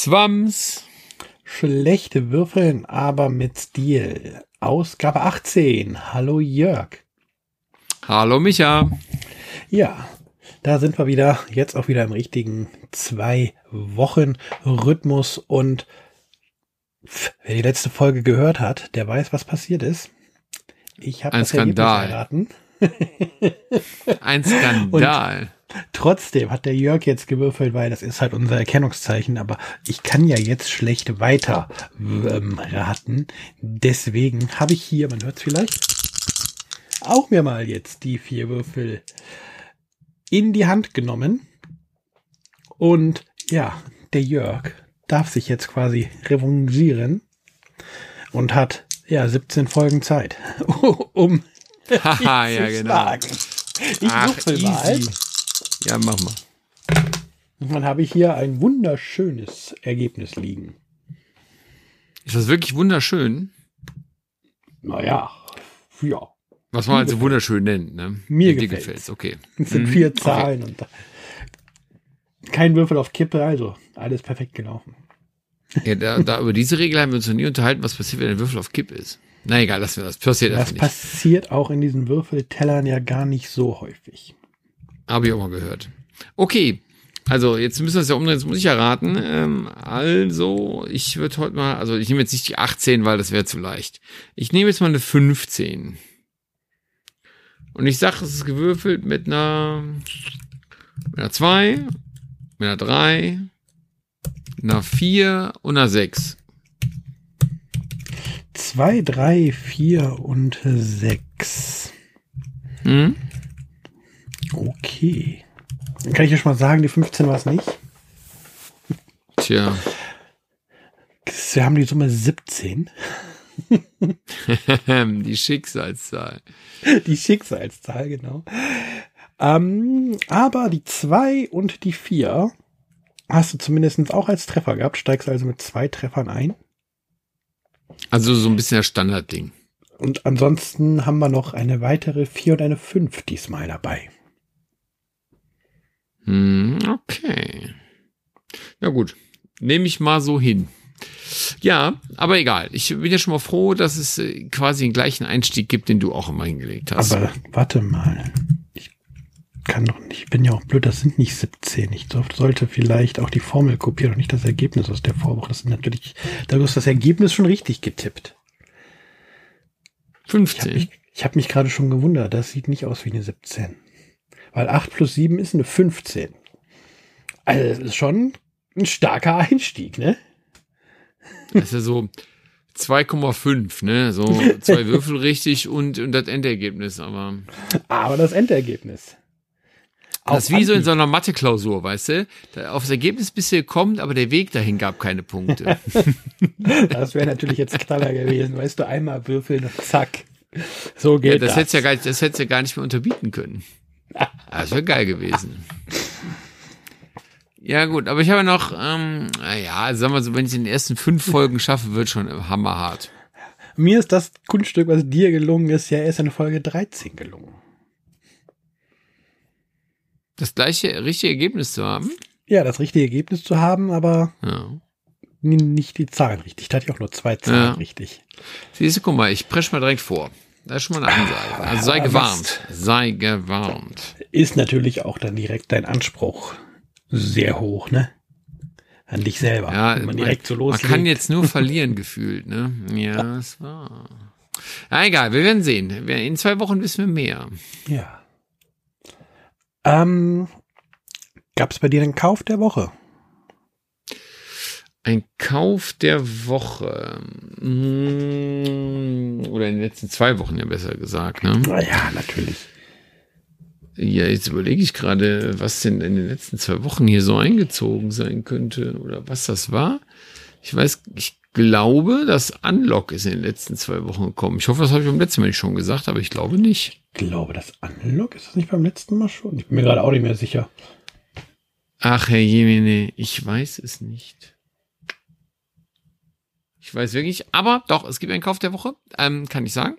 Swams. Schlechte Würfeln, aber mit Stil. Ausgabe 18. Hallo Jörg. Hallo Micha. Ja, da sind wir wieder. Jetzt auch wieder im richtigen zwei Wochen Rhythmus und wer die letzte Folge gehört hat, der weiß, was passiert ist. Ich habe Ein das Ergebnis Skandal. erraten. Ein Skandal. Trotzdem hat der Jörg jetzt gewürfelt, weil das ist halt unser Erkennungszeichen, aber ich kann ja jetzt schlecht weiter ähm, raten. Deswegen habe ich hier, man hört es vielleicht, auch mir mal jetzt die vier Würfel in die Hand genommen. Und ja, der Jörg darf sich jetzt quasi revanchieren und hat ja 17 Folgen Zeit, um Haha, ja genau. Ich Ach, würfel mal. easy. Ja, mach mal. Und dann habe ich hier ein wunderschönes Ergebnis liegen. Ist das wirklich wunderschön? Naja, ja. Was man also wunderschön nennt, ne? Mir Dir gefällt's. gefällt's, okay. Es sind Mhm, vier okay. Zahlen und kein Würfel auf Kippe, also alles perfekt gelaufen. Ja, da, da über diese Regel haben wir uns noch nie unterhalten, was passiert, wenn der Würfel auf Kipp ist. Na egal, lassen wir das. Passiert Das einfach nicht. passiert auch in diesen Würfeltellern ja gar nicht so häufig. Habe ich auch mal gehört. Okay. Also, jetzt müssen wir es ja umdrehen, jetzt muss ich ja raten. Ähm, also, ich würde heute mal, also ich nehme jetzt nicht die 18, weil das wäre zu leicht. Ich nehme jetzt mal eine 15. Und ich sage, es ist gewürfelt mit einer, mit einer 2, mit einer 3, einer 4 und einer 6. Zwei, drei, vier und sechs. Hm? Okay. Dann kann ich ja schon mal sagen, die 15 war es nicht. Tja. Wir haben die Summe 17. die Schicksalszahl. Die Schicksalszahl, genau. Ähm, aber die zwei und die vier hast du zumindest auch als Treffer gehabt, steigst also mit zwei Treffern ein. Also so ein bisschen das Standardding. Und ansonsten haben wir noch eine weitere vier und eine fünf diesmal dabei. Hm, okay. Ja gut, nehme ich mal so hin. Ja, aber egal. Ich bin ja schon mal froh, dass es äh, quasi den gleichen Einstieg gibt, den du auch immer hingelegt hast. Aber warte mal. Ich kann doch nicht, ich bin ja auch blöd, das sind nicht 17. Ich soll- sollte vielleicht auch die Formel kopieren und nicht das Ergebnis aus der Vorwoche. Das sind natürlich, da du hast das Ergebnis schon richtig getippt. Ich habe 15. mich, ich hab mich gerade schon gewundert, das sieht nicht aus wie eine 17. Weil 8 plus 7 ist eine 15. Also das ist schon ein starker Einstieg, ne? Das ist ja so 2,5, ne? So zwei Würfel richtig und, und das Endergebnis, aber. Aber das Endergebnis. Das ist wie so in so einer Mathe-Klausur, weißt du? Da aufs Ergebnis bist du gekommen, aber der Weg dahin gab keine Punkte. Das wäre natürlich jetzt knaller gewesen. Weißt du, einmal würfeln und zack. So ja, geht das das. hättest ja gar nicht, das hättest ja gar nicht mehr unterbieten können. Das wäre geil gewesen. Ja, gut, aber ich habe noch, ähm, ja, also sagen wir so, wenn ich in den ersten fünf Folgen schaffe, wird schon hammerhart. Mir ist das Kunststück, was dir gelungen ist, ja erst in Folge 13 gelungen. Das gleiche richtige Ergebnis zu haben. Ja, das richtige Ergebnis zu haben, aber Ja. nicht die Zahlen richtig. Da hatte ich auch nur zwei Zahlen Ja. richtig. Siehst du, guck mal, ich presche mal direkt vor. Da ist schon mal eine Ansage. Also sei gewarnt. Sei gewarnt. Ist natürlich auch dann direkt dein Anspruch sehr hoch, ne? An dich selber. Ja, wenn man man, direkt so man kann jetzt nur verlieren gefühlt, ne? Ja, es war. Ja, egal, wir werden sehen. In zwei Wochen wissen wir mehr. Ja. Ähm, Gab es bei dir einen Kauf der Woche? Ein Kauf der Woche. Hm, Oder in den letzten zwei Wochen ja besser gesagt, ne? Naja, natürlich. Ja, jetzt überlege ich gerade, was denn in den letzten zwei Wochen hier so eingezogen sein könnte oder was das war. Ich weiß, ich glaube, das Unlock ist in den letzten zwei Wochen gekommen. Ich hoffe, das habe ich beim letzten Mal nicht schon gesagt, aber ich glaube nicht. Ich glaube, das Unlock ist das nicht beim letzten Mal schon? Ich bin mir gerade auch nicht mehr sicher. Ach, Herr Jemine, ich weiß es nicht. Ich weiß wirklich, aber doch, es gibt einen Kauf der Woche, ähm, kann ich sagen,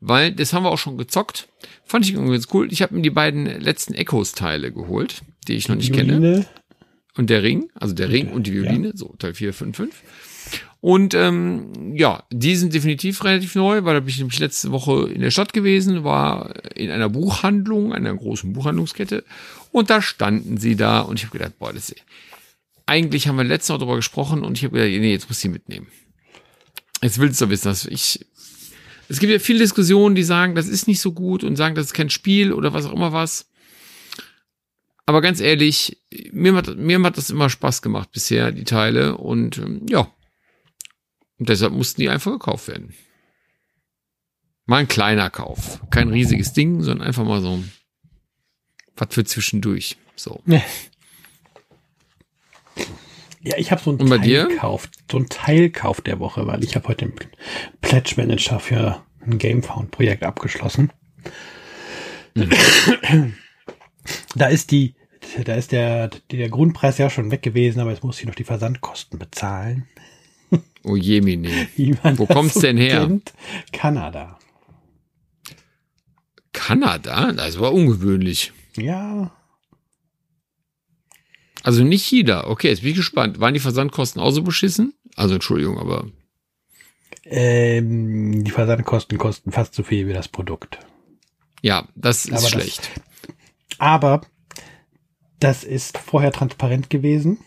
weil das haben wir auch schon gezockt. Fand ich irgendwie ganz cool. Ich habe mir die beiden letzten Echos-Teile geholt, die ich noch nicht kenne. Violine und der Ring, also der Ring und die Violine, ja. so Teil 4, 5, 5. Und ähm, ja, die sind definitiv relativ neu, weil da bin ich nämlich letzte Woche in der Stadt gewesen, war in einer Buchhandlung, einer großen Buchhandlungskette und da standen sie da und ich habe gedacht, boah, das ist, eigentlich haben wir letzte Woche darüber gesprochen und ich habe gedacht, nee, jetzt muss ich mitnehmen. Jetzt willst du wissen, dass ich es gibt ja viele Diskussionen, die sagen, das ist nicht so gut und sagen, das ist kein Spiel oder was auch immer was. Aber ganz ehrlich, mir hat, mir hat das immer Spaß gemacht bisher, die Teile. Und ähm, ja, und deshalb mussten die einfach gekauft werden. Mal ein kleiner Kauf. Kein riesiges Ding, sondern einfach mal so was für zwischendurch. So. Ja, ich habe so einen Teilkauf, so einen Teilkauf der Woche, weil ich habe heute den Pledge Manager für ein Gamefound Projekt abgeschlossen. Mhm. Da ist die, da ist der, der Grundpreis ja schon weg gewesen, aber jetzt muss ich noch die Versandkosten bezahlen. Oh je, Mine. Wo kommt's so denn her? Kennt. Kanada. Kanada? Das war ungewöhnlich. Ja. Also nicht China. Okay, jetzt bin ich gespannt. Waren die Versandkosten auch so beschissen? Also Entschuldigung, aber. Ähm, die Versandkosten kosten fast so viel wie das Produkt. Ja, das ist aber schlecht. Das, aber das ist vorher transparent gewesen.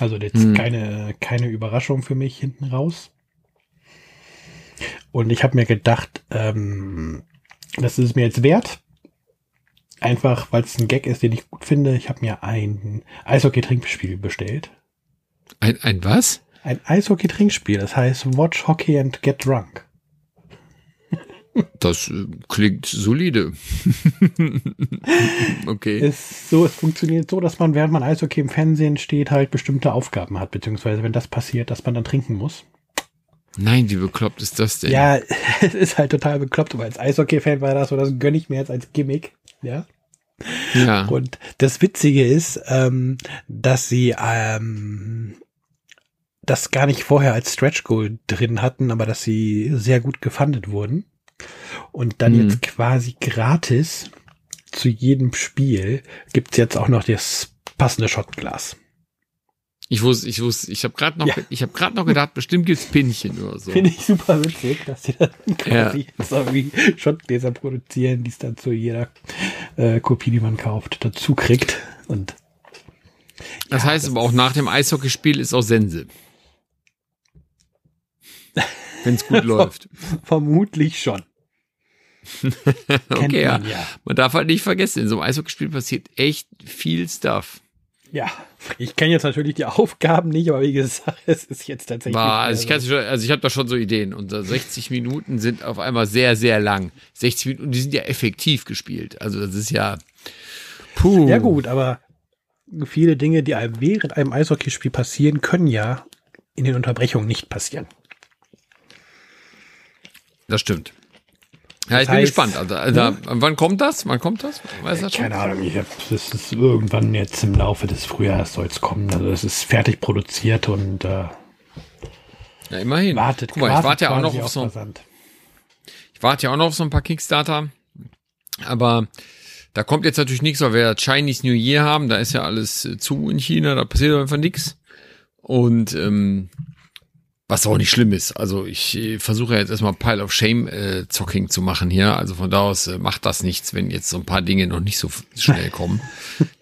Also jetzt hm. keine, keine Überraschung für mich hinten raus. Und ich habe mir gedacht, ähm, das ist mir jetzt wert. Einfach, weil es ein Gag ist, den ich gut finde. Ich habe mir ein Eishockey-Trinkspiel bestellt. Ein, ein was? Ein Eishockey-Trinkspiel. Das heißt Watch Hockey and Get Drunk. Das äh, klingt solide. okay. Ist so, es funktioniert so, dass man, während man Eishockey im Fernsehen steht, halt bestimmte Aufgaben hat, beziehungsweise wenn das passiert, dass man dann trinken muss. Nein, wie bekloppt ist das denn? Ja, es ist halt total bekloppt, aber als Eishockey-Fan war das so, das gönne ich mir jetzt als Gimmick, ja. Ja. Und das Witzige ist, ähm, dass sie ähm, das gar nicht vorher als Stretch Goal drin hatten, aber dass sie sehr gut gefundet wurden und dann mhm. jetzt quasi gratis zu jedem Spiel gibt's jetzt auch noch das passende Shotglas. Ich wusste, ich wusste, ich habe gerade noch, ja. ich habe gerade noch gedacht, bestimmt gibt's Pinchen oder so. Finde ich super witzig, dass die dann quasi ja. so wie Shotgläser produzieren, die es dann zu jeder äh, Kopie, die man kauft, dazu kriegt. Und das ja, heißt das aber auch nach dem Eishockeyspiel ist auch Sense. Wenn es gut läuft. Vermutlich schon. okay, man, ja. Man darf halt nicht vergessen, in so einem Eishockeyspiel passiert echt viel Stuff. Ja, ich kenne jetzt natürlich die Aufgaben nicht, aber wie gesagt, es ist jetzt tatsächlich. War, also, ich schon, also ich habe da schon so Ideen und 60 Minuten sind auf einmal sehr, sehr lang. 60 Minuten, die sind ja effektiv gespielt. Also das ist ja. Puh. Ja gut, aber viele Dinge, die während einem Eishockeyspiel passieren, können ja in den Unterbrechungen nicht passieren. Das stimmt. Ja, ich das bin heißt, gespannt. Also, also ne? wann kommt das? Wann kommt das? Weiß das Keine Ahnung. Ich hab, das ist irgendwann jetzt im Laufe des Frühjahrs soll es kommen. Also es ist fertig produziert und äh, ja, immerhin. Wartet, Guck mal, ich warte ja auch noch auf so. Ich warte ja auch noch auf so ein paar Kickstarter. Aber da kommt jetzt natürlich nichts, weil wir Chinese New Year haben. Da ist ja alles äh, zu in China. Da passiert einfach nichts. Und ähm, was auch nicht schlimm ist. Also ich äh, versuche jetzt erstmal Pile of Shame äh, Zocking zu machen hier. Also von da aus äh, macht das nichts, wenn jetzt so ein paar Dinge noch nicht so schnell kommen.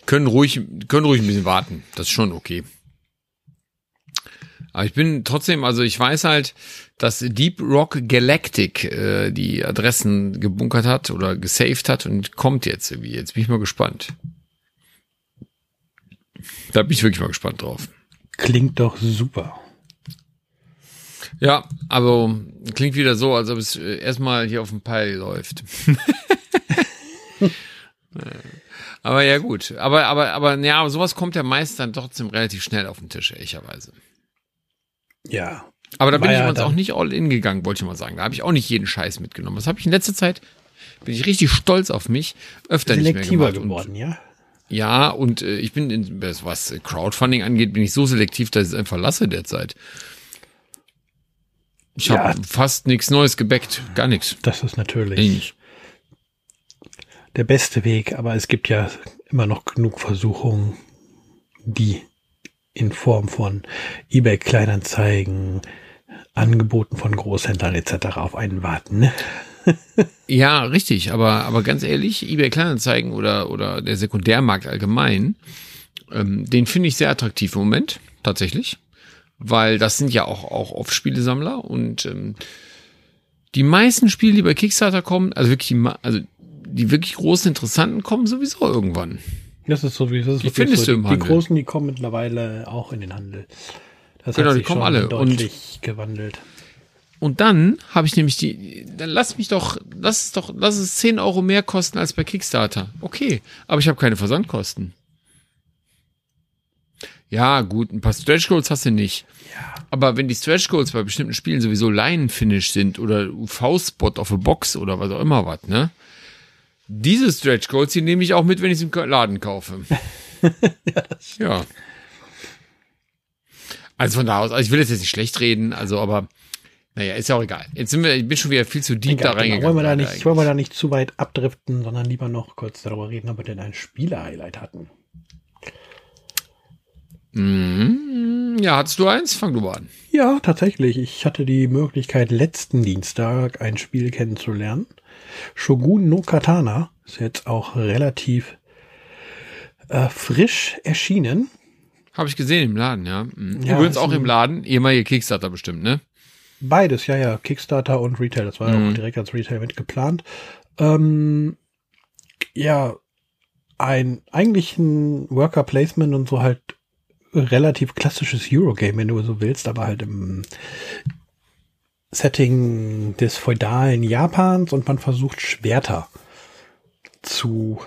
können ruhig, können ruhig ein bisschen warten. Das ist schon okay. Aber ich bin trotzdem, also ich weiß halt, dass Deep Rock Galactic äh, die Adressen gebunkert hat oder gesaved hat und kommt jetzt irgendwie. Jetzt bin ich mal gespannt. Da bin ich wirklich mal gespannt drauf. Klingt doch super. Ja, aber klingt wieder so, als ob es äh, erstmal hier auf dem Peil läuft. aber ja, gut. Aber, aber, aber, ja, aber sowas kommt ja meist dann trotzdem relativ schnell auf den Tisch, ehrlicherweise. Ja. Aber da bin ja ich uns auch nicht all in gegangen, wollte ich mal sagen. Da habe ich auch nicht jeden Scheiß mitgenommen. Das habe ich in letzter Zeit, bin ich richtig stolz auf mich, öfter nicht mehr gemacht. geworden, ja? Ja, und äh, ich bin, in, was Crowdfunding angeht, bin ich so selektiv, dass ich es einfach lasse derzeit. Ich ja. habe fast nichts Neues gebackt, gar nichts. Das ist natürlich Ähnlich. der beste Weg, aber es gibt ja immer noch genug Versuchungen, die in Form von eBay Kleinanzeigen, Angeboten von Großhändlern etc. auf einen warten. Ne? ja, richtig, aber, aber ganz ehrlich, eBay Kleinanzeigen oder, oder der Sekundärmarkt allgemein, ähm, den finde ich sehr attraktiv im Moment, tatsächlich. Weil das sind ja auch, auch oft Spielesammler und ähm, die meisten Spiele, die bei Kickstarter kommen, also wirklich, die, also die wirklich großen, interessanten kommen sowieso irgendwann. Das ist so wie das ist die findest so. du im die, Handel. die großen, die kommen mittlerweile auch in den Handel. Das Genau, die kommen alle. deutlich gewandelt. Und dann habe ich nämlich die, dann lass mich doch, lass es doch, lass es 10 Euro mehr kosten als bei Kickstarter. Okay, aber ich habe keine Versandkosten. Ja, gut, ein paar Stretch Goals hast du nicht. Ja. Aber wenn die Stretch Goals bei bestimmten Spielen sowieso Line-Finish sind oder UV-Spot auf a Box oder was auch immer was, ne? Diese Stretch Goals, die nehme ich auch mit, wenn ich es im Laden kaufe. ja. Also von da aus, also ich will jetzt nicht schlecht reden, also aber naja, ist ja auch egal. Jetzt sind wir, ich bin schon wieder viel zu deep Egal, da reingegangen. genau. wollen, wir da nicht, wollen wir da nicht zu weit abdriften, sondern lieber noch kurz darüber reden, ob wir denn ein Spiele-Highlight hatten. Mhm. Ja, hattest du eins? Fang du mal an. Ja, tatsächlich. Ich hatte die Möglichkeit, letzten Dienstag ein Spiel kennenzulernen. Shogun no Katana ist jetzt auch relativ äh, frisch erschienen. Habe ich gesehen im Laden, ja. Mhm. Ja, Übrigens auch im Laden, ehemalige Kickstarter bestimmt, ne? Beides, ja, ja, Kickstarter und Retail. Das war ja Mhm. auch direkt als Retail mit geplant. Ähm, ja, ein eigentlich ein Worker Placement und so halt relativ klassisches Eurogame, wenn du so willst, aber halt im Setting des feudalen Japans und man versucht Schwerter zu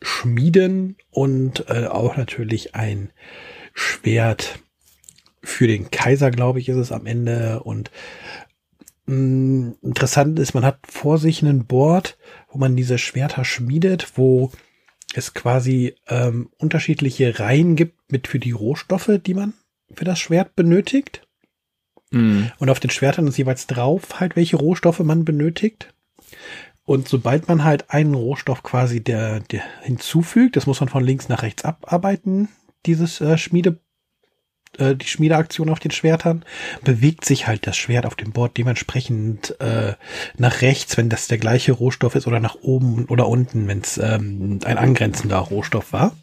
schmieden und äh, auch natürlich ein Schwert für den Kaiser, glaube ich, ist es am Ende. Und mh, interessant ist, man hat vor sich ein Board, wo man diese Schwerter schmiedet, wo es quasi ähm, unterschiedliche Reihen gibt mit für die Rohstoffe, die man für das Schwert benötigt. Mhm. Und auf den Schwertern ist jeweils drauf halt, welche Rohstoffe man benötigt. Und sobald man halt einen Rohstoff quasi der, der hinzufügt, das muss man von links nach rechts abarbeiten, dieses äh, Schmiede, äh, die Schmiedeaktion auf den Schwertern, bewegt sich halt das Schwert auf dem Board dementsprechend äh, nach rechts, wenn das der gleiche Rohstoff ist, oder nach oben oder unten, wenn es ähm, ein angrenzender Rohstoff war.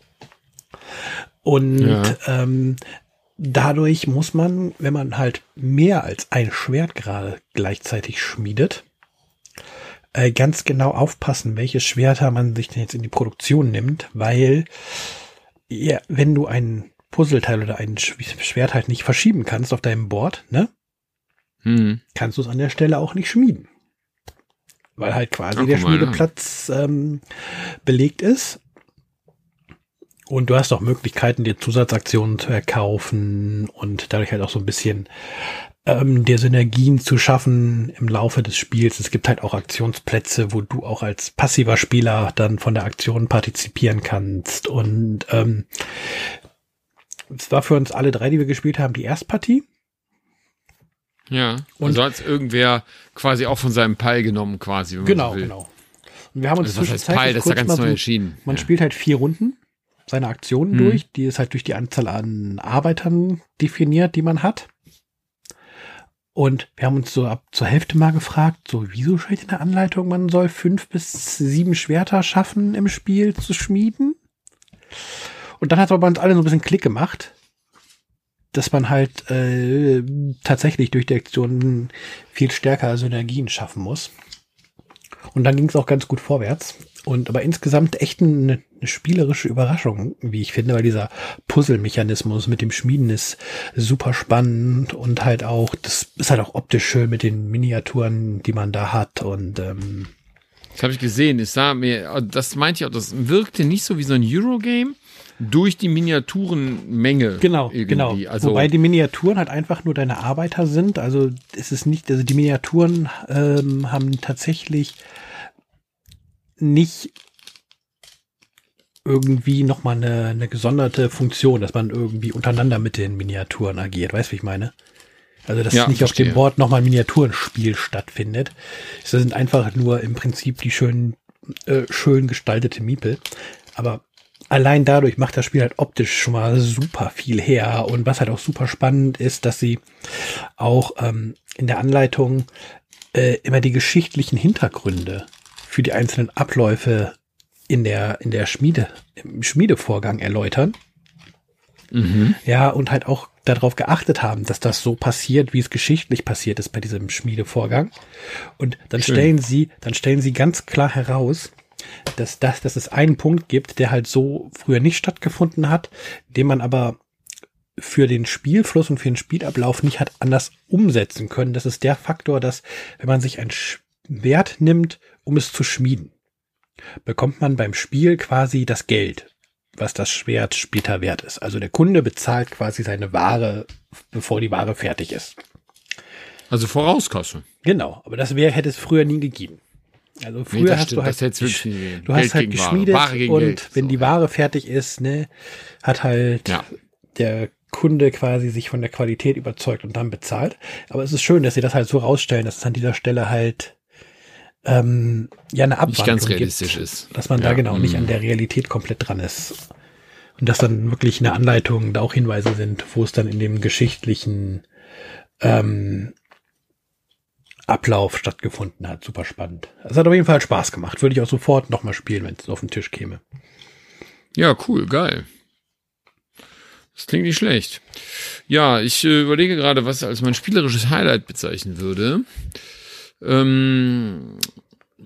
Und Ja. ähm, dadurch muss man, wenn man halt mehr als ein Schwert gerade gleichzeitig schmiedet, äh, ganz genau aufpassen, welche Schwerter man sich denn jetzt in die Produktion nimmt, weil ja, wenn du ein Puzzleteil oder ein Sch- Schwert halt nicht verschieben kannst auf deinem Board, ne, Mhm. kannst du es an der Stelle auch nicht schmieden. Weil halt quasi Ach, der ja. Schmiedeplatz ähm, belegt ist. Und du hast auch Möglichkeiten, dir Zusatzaktionen zu erkaufen und dadurch halt auch so ein bisschen ähm, dir Synergien zu schaffen im Laufe des Spiels. Es gibt halt auch Aktionsplätze, wo du auch als passiver Spieler dann von der Aktion partizipieren kannst. Und ähm, es war für uns alle drei, die wir gespielt haben, die Erstpartie. Ja. Und Und- so hat quasi quasi auch von seinem Pile genommen, quasi, Genau, so genau. Und wir haben uns Also was heißt zwischenzeitlich Pile? Das ist ja ganz neu so-. Man ja. spielt halt vier Runden seine Aktionen Mhm. durch. Die ist halt durch die Anzahl an Arbeitern definiert, die man hat. Und wir haben uns so ab zur Hälfte mal gefragt, so wieso steht in der Anleitung, man soll fünf bis sieben Schwerter schaffen im Spiel zu schmieden. Und dann hat es aber bei uns alle so ein bisschen Klick gemacht, dass man halt äh, tatsächlich durch die Aktionen viel stärker Synergien schaffen muss. Und dann ging es auch ganz gut vorwärts. Und aber insgesamt echt eine, eine spielerische Überraschung, wie ich finde, weil dieser Puzzle-Mechanismus mit dem Schmieden ist super spannend und halt auch, das ist halt auch optisch schön mit den Miniaturen, die man da hat. Und ähm, Das habe ich gesehen. Es sah mir, das meinte ich auch, das wirkte nicht so wie so ein Eurogame durch die Miniaturenmenge. genau, irgendwie. genau. Also, Wobei die Miniaturen halt einfach nur deine Arbeiter sind. Also es ist nicht, also die Miniaturen ähm, haben tatsächlich nicht irgendwie nochmal eine, eine gesonderte Funktion, dass man irgendwie untereinander mit den Miniaturen agiert. Weißt du, wie ich meine? Also, dass Ja, nicht auf verstehe. dem Board nochmal ein Miniaturenspiel stattfindet. Es sind einfach nur im Prinzip die schön, äh, schön gestaltete Miepel. Aber allein dadurch macht das Spiel halt optisch schon mal super viel her. Und was halt auch super spannend ist, dass sie auch ähm, in der Anleitung äh, immer die geschichtlichen Hintergründe für die einzelnen Abläufe in der, in der Schmiede, im Schmiedevorgang erläutern. Mhm. Ja, und halt auch darauf geachtet haben, dass das so passiert, wie es geschichtlich passiert ist bei diesem Schmiedevorgang. Und dann Schön. stellen sie, dann stellen sie ganz klar heraus, dass das, dass es einen Punkt gibt, der halt so früher nicht stattgefunden hat, den man aber für den Spielfluss und für den Spielablauf nicht hat anders umsetzen können. Das ist der Faktor, dass wenn man sich ein Schwert nimmt, um es zu schmieden, bekommt man beim Spiel quasi das Geld, was das Schwert später wert ist. Also der Kunde bezahlt quasi seine Ware, bevor die Ware fertig ist. Also Vorauskasse. Genau, aber das wäre, hätte es früher nie gegeben. Also früher nee, hast stimmt, du halt, du Geld hast halt geschmiedet Ware. und Geld. wenn so. die Ware fertig ist, ne, hat halt ja. der Kunde quasi sich von der Qualität überzeugt und dann bezahlt. Aber es ist schön, dass sie das halt so rausstellen, dass es an dieser Stelle halt ähm, ja eine Abwandlung nicht ganz realistisch gibt, ist. Dass man ja, da genau nicht an mhm. der Realität komplett dran ist. Und dass dann wirklich eine Anleitung da auch Hinweise sind, wo es dann in dem geschichtlichen ähm, Ablauf stattgefunden hat. Super spannend. Es hat auf jeden Fall Spaß gemacht. Würde ich auch sofort nochmal spielen, wenn es auf den Tisch käme. Ja, cool, geil. Das klingt nicht schlecht. Ja, ich äh, überlege gerade, was als mein spielerisches Highlight bezeichnen würde. Ähm,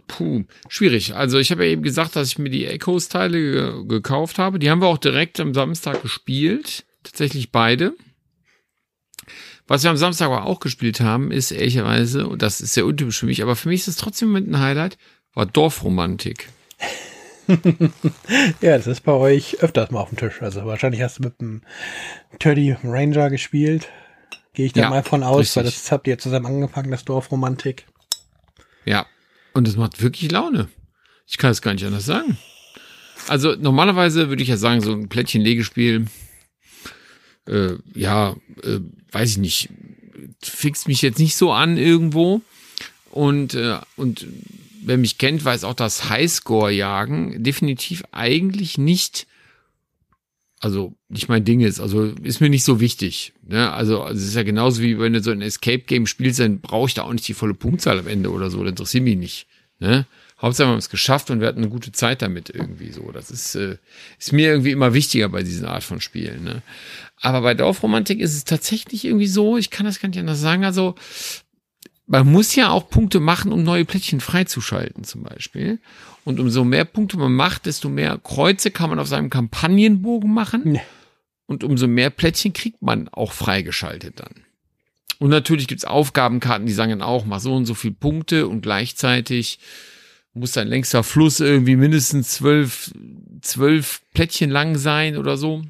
puh, schwierig. Also ich habe ja eben gesagt, dass ich mir die Echoes-Teile ge gekauft habe. Die haben wir auch direkt am Samstag gespielt. Tatsächlich beide. Was wir am Samstag aber auch gespielt haben, ist ehrlicherweise, und das ist sehr untypisch für mich, aber für mich ist es trotzdem mit ein Highlight, war Dorfromantik. ja, das ist bei euch öfters mal auf dem Tisch. Also wahrscheinlich hast du mit dem Teddy Ranger gespielt. Gehe ich da ja, mal von aus, richtig. weil das habt ihr zusammen angefangen, das Dorfromantik. Ja, und es macht wirklich Laune. Ich kann es gar nicht anders sagen. Also normalerweise würde ich ja sagen, so ein Plättchen-Legespiel, äh, ja, äh, weiß ich nicht, fixt mich jetzt nicht so an irgendwo. Und, äh, und wer mich kennt, weiß auch, dass Highscore-Jagen definitiv eigentlich nicht, also nicht mein Ding ist, also ist mir nicht so wichtig. Ne? Also, also es ist ja genauso wie wenn du so ein Escape-Game spielst, dann brauche ich da auch nicht die volle Punktzahl am Ende oder so, das interessiert mich nicht. Ne? Hauptsache, wir haben es geschafft und wir hatten eine gute Zeit damit irgendwie so. Das ist, äh, ist mir irgendwie immer wichtiger bei diesen Art von Spielen. Ne? Aber bei Dorfromantik ist es tatsächlich irgendwie so, ich kann das gar nicht anders sagen, also man muss ja auch Punkte machen, um neue Plättchen freizuschalten zum Beispiel. Und umso mehr Punkte man macht, desto mehr Kreuze kann man auf seinem Kampagnenbogen machen. Nee. Und umso mehr Plättchen kriegt man auch freigeschaltet dann. Und natürlich gibt's Aufgabenkarten, die sagen dann auch, mach so und so viel Punkte und gleichzeitig muss dein längster Fluss irgendwie mindestens zwölf, zwölf Plättchen lang sein oder so.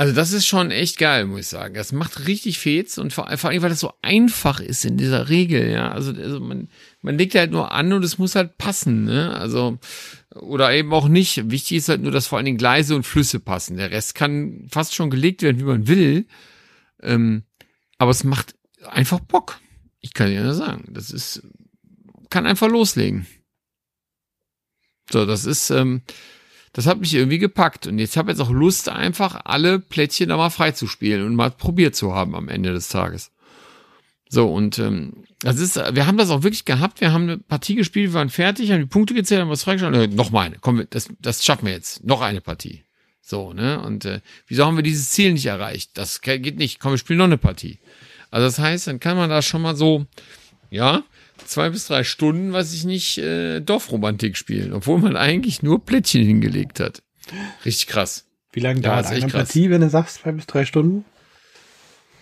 Also das ist schon echt geil, muss ich sagen. Das macht richtig Fets und vor, allem, weil das so einfach ist in dieser Regel, ja. Also, also man, man legt halt nur an und es muss halt passen, ne? Also, oder eben auch nicht. Wichtig ist halt nur, dass vor allen Dingen Gleise und Flüsse passen. Der Rest kann fast schon gelegt werden, wie man will. Ähm, aber es macht einfach Bock. Ich kann ja sagen. Das ist, kann einfach loslegen. So, das ist, ähm, das hat mich irgendwie gepackt. Und jetzt habe ich jetzt auch Lust, einfach alle Plättchen da mal freizuspielen und mal probiert zu haben am Ende des Tages. So, und ähm, das ist, wir haben das auch wirklich gehabt. Wir haben eine Partie gespielt, wir waren fertig, haben die Punkte gezählt, haben was freigeschaltet. Äh, noch mal eine, komm, das, das schaffen wir jetzt. Noch eine Partie. So, ne? Und äh, wieso haben wir dieses Ziel nicht erreicht? Das geht nicht. Komm, wir spielen noch eine Partie. Also das heißt, dann kann man da schon mal so, ja, zwei bis drei Stunden, was ich nicht, äh, Dorfromantik spielen, obwohl man eigentlich nur Plättchen hingelegt hat. Richtig krass. Wie lange dauert ja, eine Partie, wenn du sagst, zwei bis drei Stunden?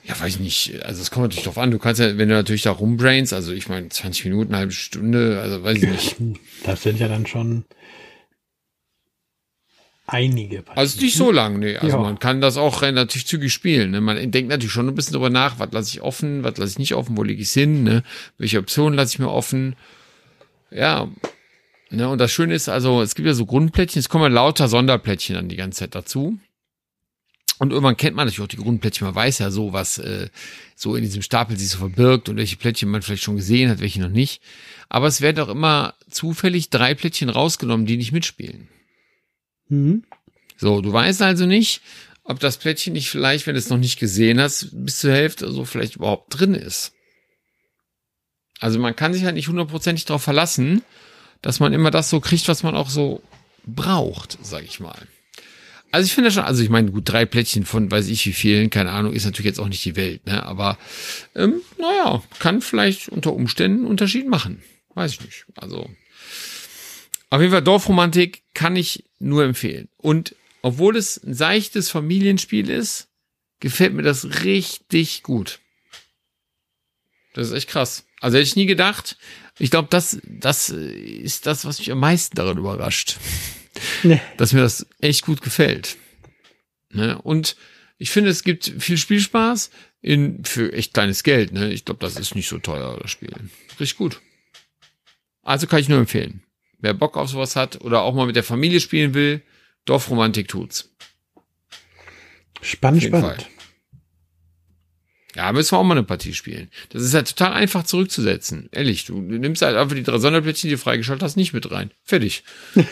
Ja, weiß ich nicht. Also es kommt natürlich drauf an. Du kannst ja, wenn du natürlich da rumbrainst, also ich meine 20 Minuten, eine halbe Stunde, also weiß ich nicht. Das sind ja dann schon einige Partien. Also nicht so lang, nee. Also ja. man kann das auch relativ zügig spielen. Ne? Man denkt natürlich schon ein bisschen drüber nach, was lasse ich offen, was lasse ich nicht offen, wo lege ich hin, ne? welche Optionen lasse ich mir offen. Ja. Ne? Und das Schöne ist, also es gibt ja so Grundplättchen, es kommen ja lauter Sonderplättchen dann die ganze Zeit dazu. Und irgendwann kennt man natürlich auch die Grundplättchen, man weiß ja so, was äh, so in diesem Stapel sich so verbirgt und welche Plättchen man vielleicht schon gesehen hat, welche noch nicht. Aber es werden auch immer zufällig drei Plättchen rausgenommen, die nicht mitspielen. Mhm. So, du weißt also nicht, ob das Plättchen nicht vielleicht, wenn du es noch nicht gesehen hast, bis zur Hälfte so vielleicht überhaupt drin ist. Also man kann sich halt nicht hundertprozentig darauf verlassen, dass man immer das so kriegt, was man auch so braucht, sag ich mal. Also ich finde schon, also ich meine, gut, drei Plättchen von weiß ich wie vielen, keine Ahnung, ist natürlich jetzt auch nicht die Welt, ne? Aber ähm, naja, kann vielleicht unter Umständen einen Unterschied machen. Weiß ich nicht. Also auf jeden Fall Dorfromantik kann ich nur empfehlen. Und obwohl es ein seichtes Familienspiel ist, gefällt mir das richtig gut. Das ist echt krass. Also hätte ich nie gedacht. Ich glaube, das, das ist das, was mich am meisten daran überrascht. Nee. Dass mir das echt gut gefällt. Ne? Und ich finde, es gibt viel Spielspaß in, für echt kleines Geld. Ne? Ich glaube, das ist nicht so teuer, das Spiel. Richtig gut. Also kann ich nur empfehlen. Wer Bock auf sowas hat oder auch mal mit der Familie spielen will, Dorfromantik tut's. Spannend, spannend. Fall. Ja, müssen wir auch mal eine Partie spielen. Das ist halt total einfach zurückzusetzen. Ehrlich, du, nimmst halt einfach die drei Sonderplättchen, die du freigeschaltet hast, nicht mit rein. Fertig.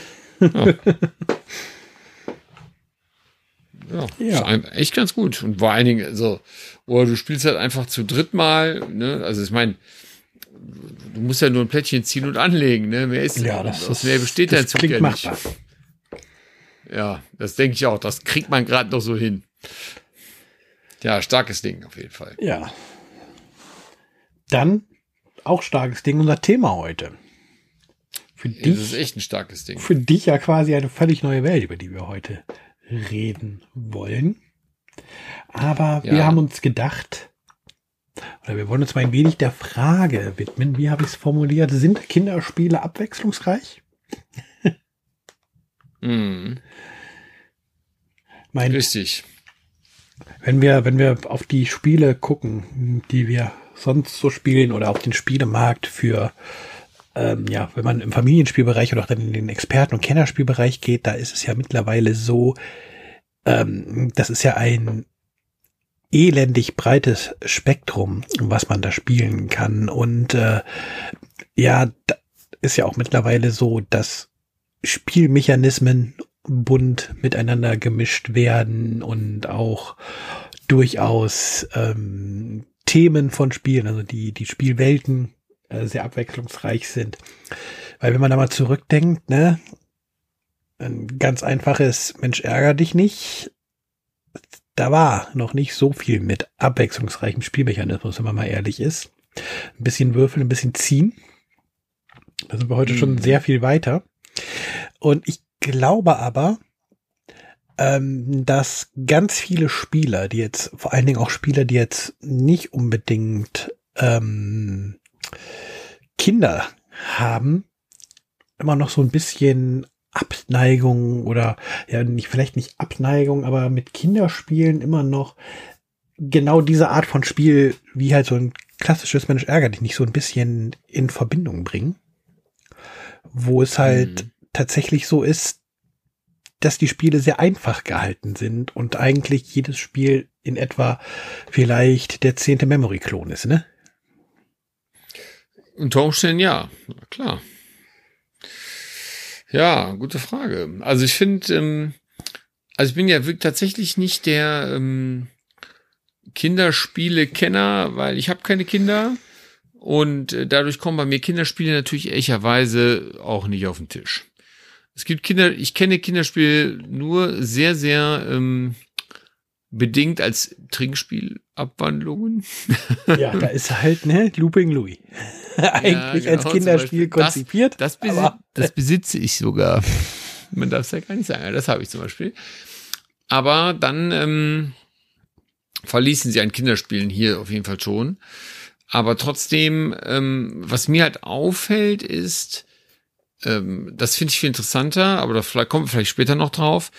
Ja. ja, Ja. Echt ganz gut. Und vor allen Dingen, so, oh, du spielst halt einfach zu dritt mal, ne? Also ich meine, du musst ja nur ein Plättchen ziehen und anlegen, ne? Mehr ist, Ja, das aus mehr besteht das der Zug ja nicht. machbar. Ja, das denke ich auch. Das kriegt man gerade noch so hin. Ja, starkes Ding auf jeden Fall. Ja. Dann auch starkes Ding, unser Thema heute. Für Das ist dich, echt ein starkes Ding. für dich ja quasi eine völlig neue Welt, über die wir heute reden wollen. Aber wir Ja. haben uns gedacht, oder wir wollen uns mal ein wenig der Frage widmen, wie habe ich es formuliert, sind Kinderspiele abwechslungsreich? Mhm. Mein, Richtig. wenn wir, wenn wir auf die Spiele gucken, die wir sonst so spielen oder auf den Spielemarkt für, ähm, ja, wenn man im Familienspielbereich oder auch dann in den Experten- und Kennerspielbereich geht, da ist es ja mittlerweile so, ähm, das ist ja ein elendig breites Spektrum, was man da spielen kann. Und äh, ja, ist ja auch mittlerweile so, dass Spielmechanismen bunt miteinander gemischt werden und auch durchaus ähm, Themen von Spielen, also die, die Spielwelten äh, sehr abwechslungsreich sind. Weil wenn man da mal zurückdenkt, ne, ein ganz einfaches Mensch ärger dich nicht, da war noch nicht so viel mit abwechslungsreichem Spielmechanismus, wenn man mal ehrlich ist. Ein bisschen würfeln, ein bisschen ziehen. Da sind wir heute schon Mhm. sehr viel weiter. Und ich glaube aber, ähm, dass ganz viele Spieler, die jetzt, vor allen Dingen auch Spieler, die jetzt nicht unbedingt ähm, Kinder haben, immer noch so ein bisschen Abneigung oder ja, nicht, vielleicht nicht Abneigung, aber mit Kinderspielen immer noch genau diese Art von Spiel, wie halt so ein klassisches Mensch ärgert dich nicht so ein bisschen in Verbindung bringen. Wo es halt Mhm. tatsächlich so ist, dass die Spiele sehr einfach gehalten sind und eigentlich jedes Spiel in etwa vielleicht der zehnte Memory-Klon ist, ne? Unter Umständen ja, klar. Ja, gute Frage. Also ich finde, ähm, also ich bin ja wirklich tatsächlich nicht der ähm, Kinderspiele-Kenner, weil ich habe keine Kinder und äh, dadurch kommen bei mir Kinderspiele natürlich ehrlicherweise auch nicht auf den Tisch. Es gibt Kinder, ich kenne Kinderspiele nur sehr, sehr ähm, bedingt als Trinkspielabwandlungen. Ja, da ist halt, ne, Looping Louis. Eigentlich genau, als Kinderspiel Beispiel. Das- konzipiert. Das, besi das besitze ich sogar. Man darf es ja gar nicht sagen. Das habe ich zum Beispiel. Aber dann ähm, verließen sie ein Kinderspielen hier auf jeden Fall schon. Aber trotzdem, ähm, was mir halt auffällt, ist, ähm, das finde ich viel interessanter, aber da kommen wir vielleicht später noch drauf,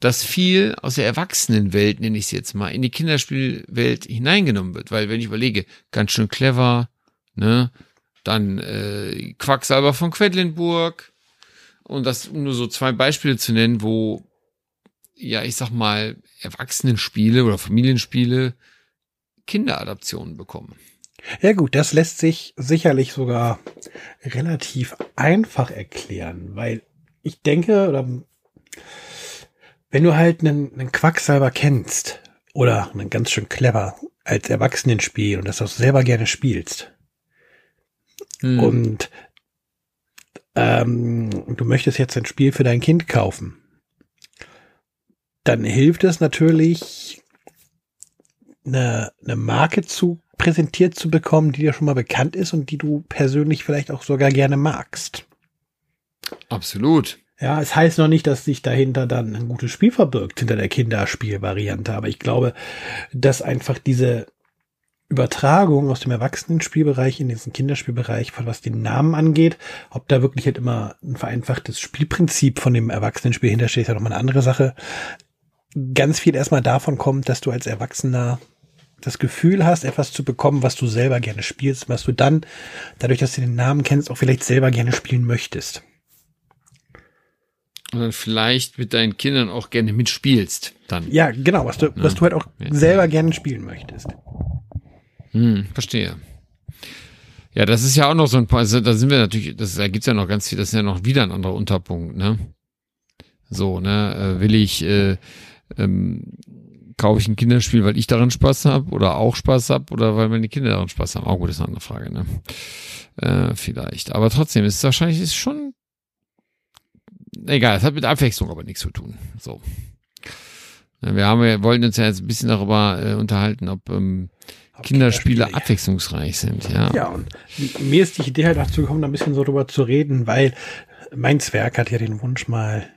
dass viel aus der Erwachsenenwelt, nenne ich es jetzt mal, in die Kinderspielwelt hineingenommen wird. Weil wenn ich überlege, ganz schön clever, ne, dann äh, Quacksalber von Quedlinburg und das um nur so zwei Beispiele zu nennen, wo ja, ich sag mal, Erwachsenenspiele oder Familienspiele Kinderadaptionen bekommen. Ja gut, das lässt sich sicherlich sogar relativ einfach erklären, weil ich denke, oder wenn du halt einen, einen Quacksalber kennst oder einen ganz schön clever als Erwachsenenspiel und das auch selber gerne spielst hm. und ähm, du möchtest jetzt ein Spiel für dein Kind kaufen, dann hilft es natürlich, eine, eine Marke zu präsentiert zu bekommen, die dir schon mal bekannt ist und die du persönlich vielleicht auch sogar gerne magst. Absolut. Ja, es heißt noch nicht, dass sich dahinter dann ein gutes Spiel verbirgt, hinter der Kinderspielvariante. Aber ich glaube, dass einfach diese Übertragung aus dem Erwachsenenspielbereich in diesen Kinderspielbereich, was den Namen angeht, ob da wirklich halt immer ein vereinfachtes Spielprinzip von dem Erwachsenenspiel hintersteht, ist ja nochmal eine andere Sache. Ganz viel erstmal davon kommt, dass du als Erwachsener das Gefühl hast, etwas zu bekommen, was du selber gerne spielst, was du dann, dadurch, dass du den Namen kennst, auch vielleicht selber gerne spielen möchtest. Und dann vielleicht mit deinen Kindern auch gerne mitspielst, dann. Ja, genau, was du, ja. was du halt auch ja. selber gerne spielen möchtest. Hm, verstehe. Ja, das ist ja auch noch so ein paar, also da sind wir natürlich, das, da gibt's ja noch ganz viel, das ist ja noch wieder ein anderer Unterpunkt, ne? So, ne, äh, will ich, äh, ähm, kaufe ich ein Kinderspiel, weil ich daran Spaß habe oder auch Spaß habe oder weil meine Kinder daran Spaß haben. Auch gut, das ist eine andere Frage, ne? Äh, vielleicht. Aber trotzdem ist es wahrscheinlich ist schon egal, es hat mit Abwechslung aber nichts zu tun. So. Wir haben, wir wollten uns ja jetzt ein bisschen darüber äh, unterhalten, ob ähm, Kinderspiele Kinderspiele, abwechslungsreich sind. Ja. ja, und mir ist die Idee halt dazu gekommen, da ein bisschen so drüber zu reden, weil mein Zwerg hat ja den Wunsch mal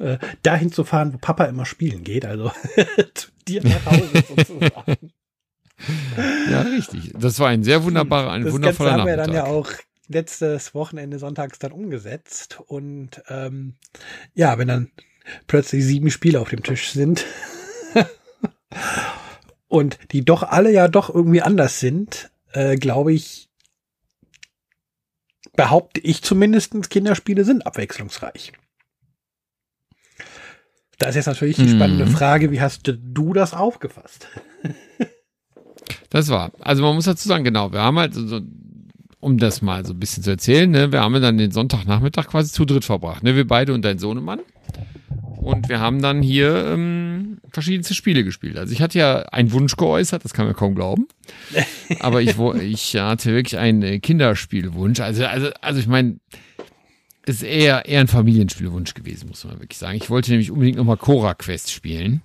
äh, dahin zu fahren, wo Papa immer spielen geht, also zu dir nach Hause sozusagen. Ja, richtig. Das war ein sehr wunderbarer, ein das wundervoller Ganze haben wir dann ja auch letztes Wochenende sonntags dann umgesetzt und ähm, ja, wenn dann plötzlich sieben Spiele auf dem Tisch sind und die doch alle ja doch irgendwie anders sind, äh, glaube ich, behaupte ich zumindest, Kinderspiele sind abwechslungsreich. Da ist jetzt natürlich die spannende mhm. Frage, wie hast du das aufgefasst? das war, also man muss dazu sagen, genau, wir haben halt so, um das mal so ein bisschen zu erzählen, ne, wir haben dann den Sonntagnachmittag quasi zu dritt verbracht, ne, wir beide und dein Sohnemann. Und wir haben dann hier ähm, verschiedenste Spiele gespielt. Also ich hatte ja einen Wunsch geäußert, das kann man kaum glauben. Aber ich, ich hatte wirklich einen Kinderspielwunsch. Also, also, also ich meine, ist eher, eher ein Familienspielwunsch gewesen, muss man wirklich sagen. Ich wollte nämlich unbedingt nochmal Cora Quest spielen.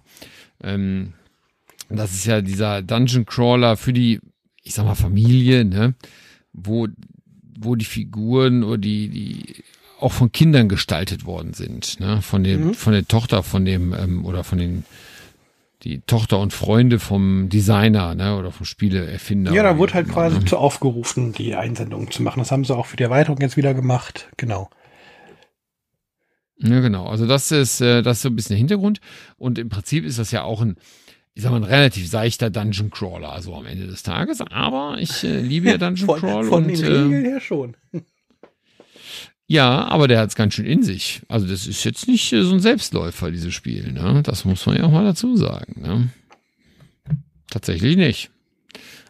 Ähm, das ist ja dieser Dungeon Crawler für die, ich sag mal, Familie, ne? Wo, wo die Figuren oder die, die auch von Kindern gestaltet worden sind, ne? Von dem, mhm. von der Tochter, von dem, ähm, oder von den, die Tochter und Freunde vom Designer, ne, oder vom Spieleerfinder. Ja, da wurde halt quasi ne? zu aufgerufen, die Einsendungen zu machen. Das haben sie auch für die Erweiterung jetzt wieder gemacht. Genau. Ja, genau. Also das ist, äh, das ist so ein bisschen der Hintergrund. Und im Prinzip ist das ja auch ein, ich sag mal, ein relativ seichter Dungeon Crawler, also am Ende des Tages. Aber ich äh, liebe ja Dungeon von, Crawl. Von und, den Regeln äh, her schon. Ja, aber der hat es ganz schön in sich. Also das ist jetzt nicht äh, so ein Selbstläufer, dieses Spiel. Ne? Das muss man ja auch mal dazu sagen. Ne? Tatsächlich nicht.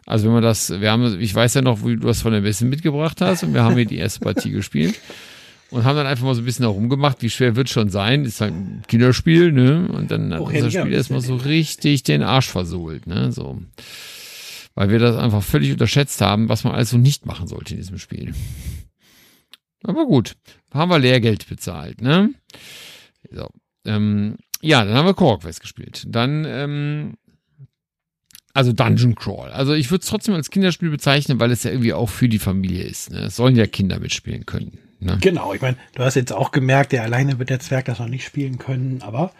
Also wenn man das, wir haben, ich weiß ja noch, wie du das von der Westen mitgebracht hast und wir haben hier die erste Partie gespielt und haben dann einfach mal so ein bisschen herumgemacht, wie schwer wird schon sein. Ist halt ein Kinderspiel, ne? Und dann hat unser Spiel erstmal so richtig den Arsch versohlt, ne? So. Weil wir das einfach völlig unterschätzt haben, was man also nicht machen sollte in diesem Spiel. Aber gut, haben wir Lehrgeld bezahlt, ne? So. Ähm, ja, dann haben wir Core Quest gespielt. Dann, ähm, also Dungeon Crawl. Also ich würde es trotzdem als Kinderspiel bezeichnen, weil es ja irgendwie auch für die Familie ist. Ne? Es sollen ja Kinder mitspielen können. Ne? Genau, ich meine, du hast jetzt auch gemerkt, der alleine wird der Zwerg das noch nicht spielen können, aber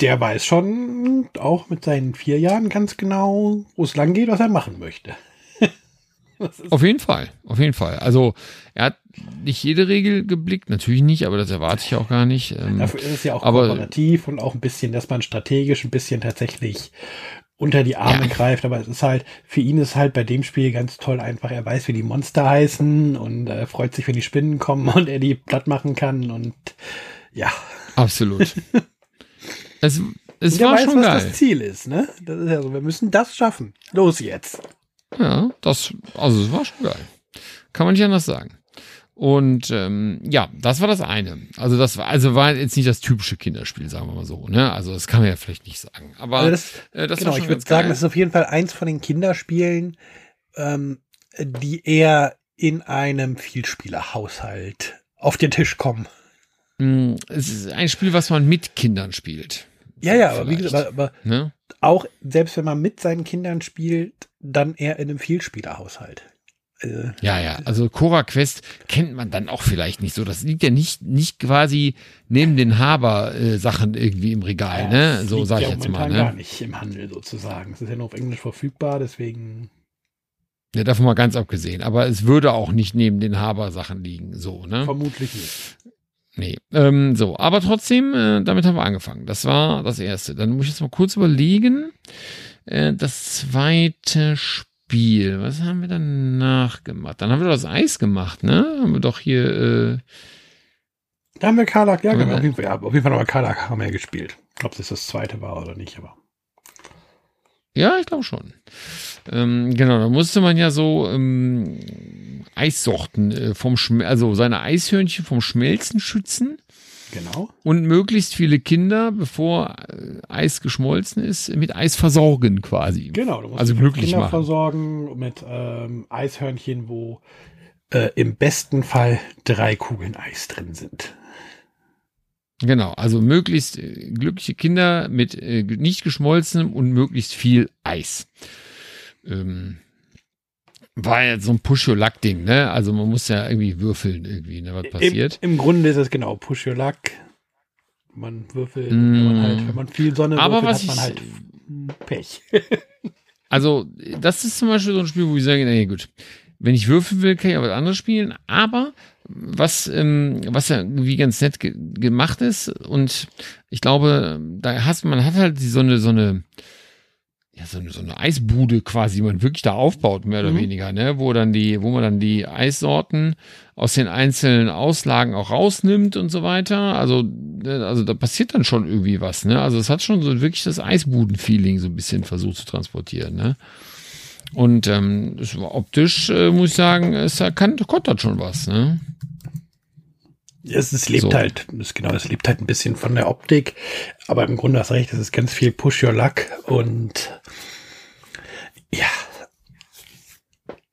der weiß schon auch mit seinen vier Jahren ganz genau, wo es lang geht, was er machen möchte. auf jeden Fall, auf jeden Fall. Also er hat nicht jede Regel geblickt, natürlich nicht, aber das erwarte ich auch gar nicht. Ähm, Dafür ist es ja auch aber, kooperativ und auch ein bisschen, dass man strategisch ein bisschen tatsächlich unter die Arme ja. greift, aber es ist halt, für ihn ist halt bei dem Spiel ganz toll einfach, er weiß, wie die Monster heißen und äh, freut sich, wenn die Spinnen kommen und er die platt machen kann und ja. Absolut. es es war weiß, schon was geil. das Ziel ist, ne? Das ist ja so, wir müssen das schaffen. Los jetzt. Ja, das, also es war schon geil. Kann man nicht anders sagen. Und ähm, ja, das war das eine. Also das war, also war jetzt nicht das typische Kinderspiel, sagen wir mal so. Ne? Also das kann man ja vielleicht nicht sagen. Aber Also das, äh, das genau, ich würde sagen, das ist auf jeden Fall eins von den Kinderspielen, ähm, die eher in einem Vielspielerhaushalt auf den Tisch kommen. Mm, es ist ein Spiel, was man mit Kindern spielt. Ja, ja, aber wie gesagt, aber, aber Ne? auch selbst wenn man mit seinen Kindern spielt, dann eher in einem Vielspielerhaushalt. Äh, Ja, ja. Also Cora Quest kennt man dann auch vielleicht nicht so. Das liegt ja nicht, nicht quasi neben den Haber-Sachen irgendwie im Regal, ne? das So sage ich ja jetzt mal, momentan gar ne? nicht im Handel sozusagen. Es ist ja nur auf Englisch verfügbar, deswegen. Ja, davon mal ganz abgesehen. Aber es würde auch nicht neben den Haber-Sachen liegen, so, ne? Vermutlich nicht. Nee. Ähm, so, aber trotzdem, äh, damit haben wir angefangen. Das war das erste. Dann muss ich jetzt mal kurz überlegen. Äh, das zweite Spiel. Was haben wir danach gemacht? Dann haben wir doch das Eis gemacht, ne? Haben wir doch hier, äh, Da haben wir Karlak, ja, genau, ne- auf jeden Fall, ja, auf jeden Fall haben wir Karlak haben wir gespielt. Ob das das zweite war oder nicht, aber. Ja, ich glaube schon. Ähm, genau, da musste man ja so ähm, Eissorten äh, vom Schm also seine Eishörnchen vom Schmelzen schützen Genau. und möglichst viele Kinder, bevor äh, Eis geschmolzen ist, mit Eis versorgen quasi. Genau, du musst Also glücklich Kinder machen. versorgen mit ähm, Eishörnchen, wo äh, im besten Fall drei Kugeln Eis drin sind. Genau, also möglichst äh, glückliche Kinder mit äh, nicht geschmolzenem und möglichst viel Eis. Ähm, war ja so ein Push-Your-Luck-Ding, ne? Also man muss ja irgendwie würfeln, irgendwie, ne, was passiert. Im, Im Grunde ist es genau Push Your Luck. Man würfelt, Mm. wenn, man halt, wenn man viel Sonne Aber würfelt, was hat man ich- halt Pech. Also, das ist zum Beispiel so ein Spiel, wo ich sage, nee, gut, wenn ich würfeln will, kann ich auch was anderes spielen, aber was, ähm, was ja irgendwie ganz nett ge gemacht ist und ich glaube, da hast man hat halt die, so eine, so eine, ja, so eine, so eine Eisbude quasi, die man wirklich da aufbaut, mehr oder Mhm. weniger, ne, wo dann die, wo man dann die Eissorten aus den einzelnen Auslagen auch rausnimmt und so weiter. Also, ne, also da passiert dann schon irgendwie was, ne? Also es hat schon so wirklich das Eisbuden-Feeling so ein bisschen versucht zu transportieren, ne? Und ähm, optisch, äh, muss ich sagen, es kann, kontert schon was, ne? Es, es lebt So. halt, es, genau, es lebt halt ein bisschen von der Optik, aber im Grunde hast du recht, es ist ganz viel Push Your Luck und ja,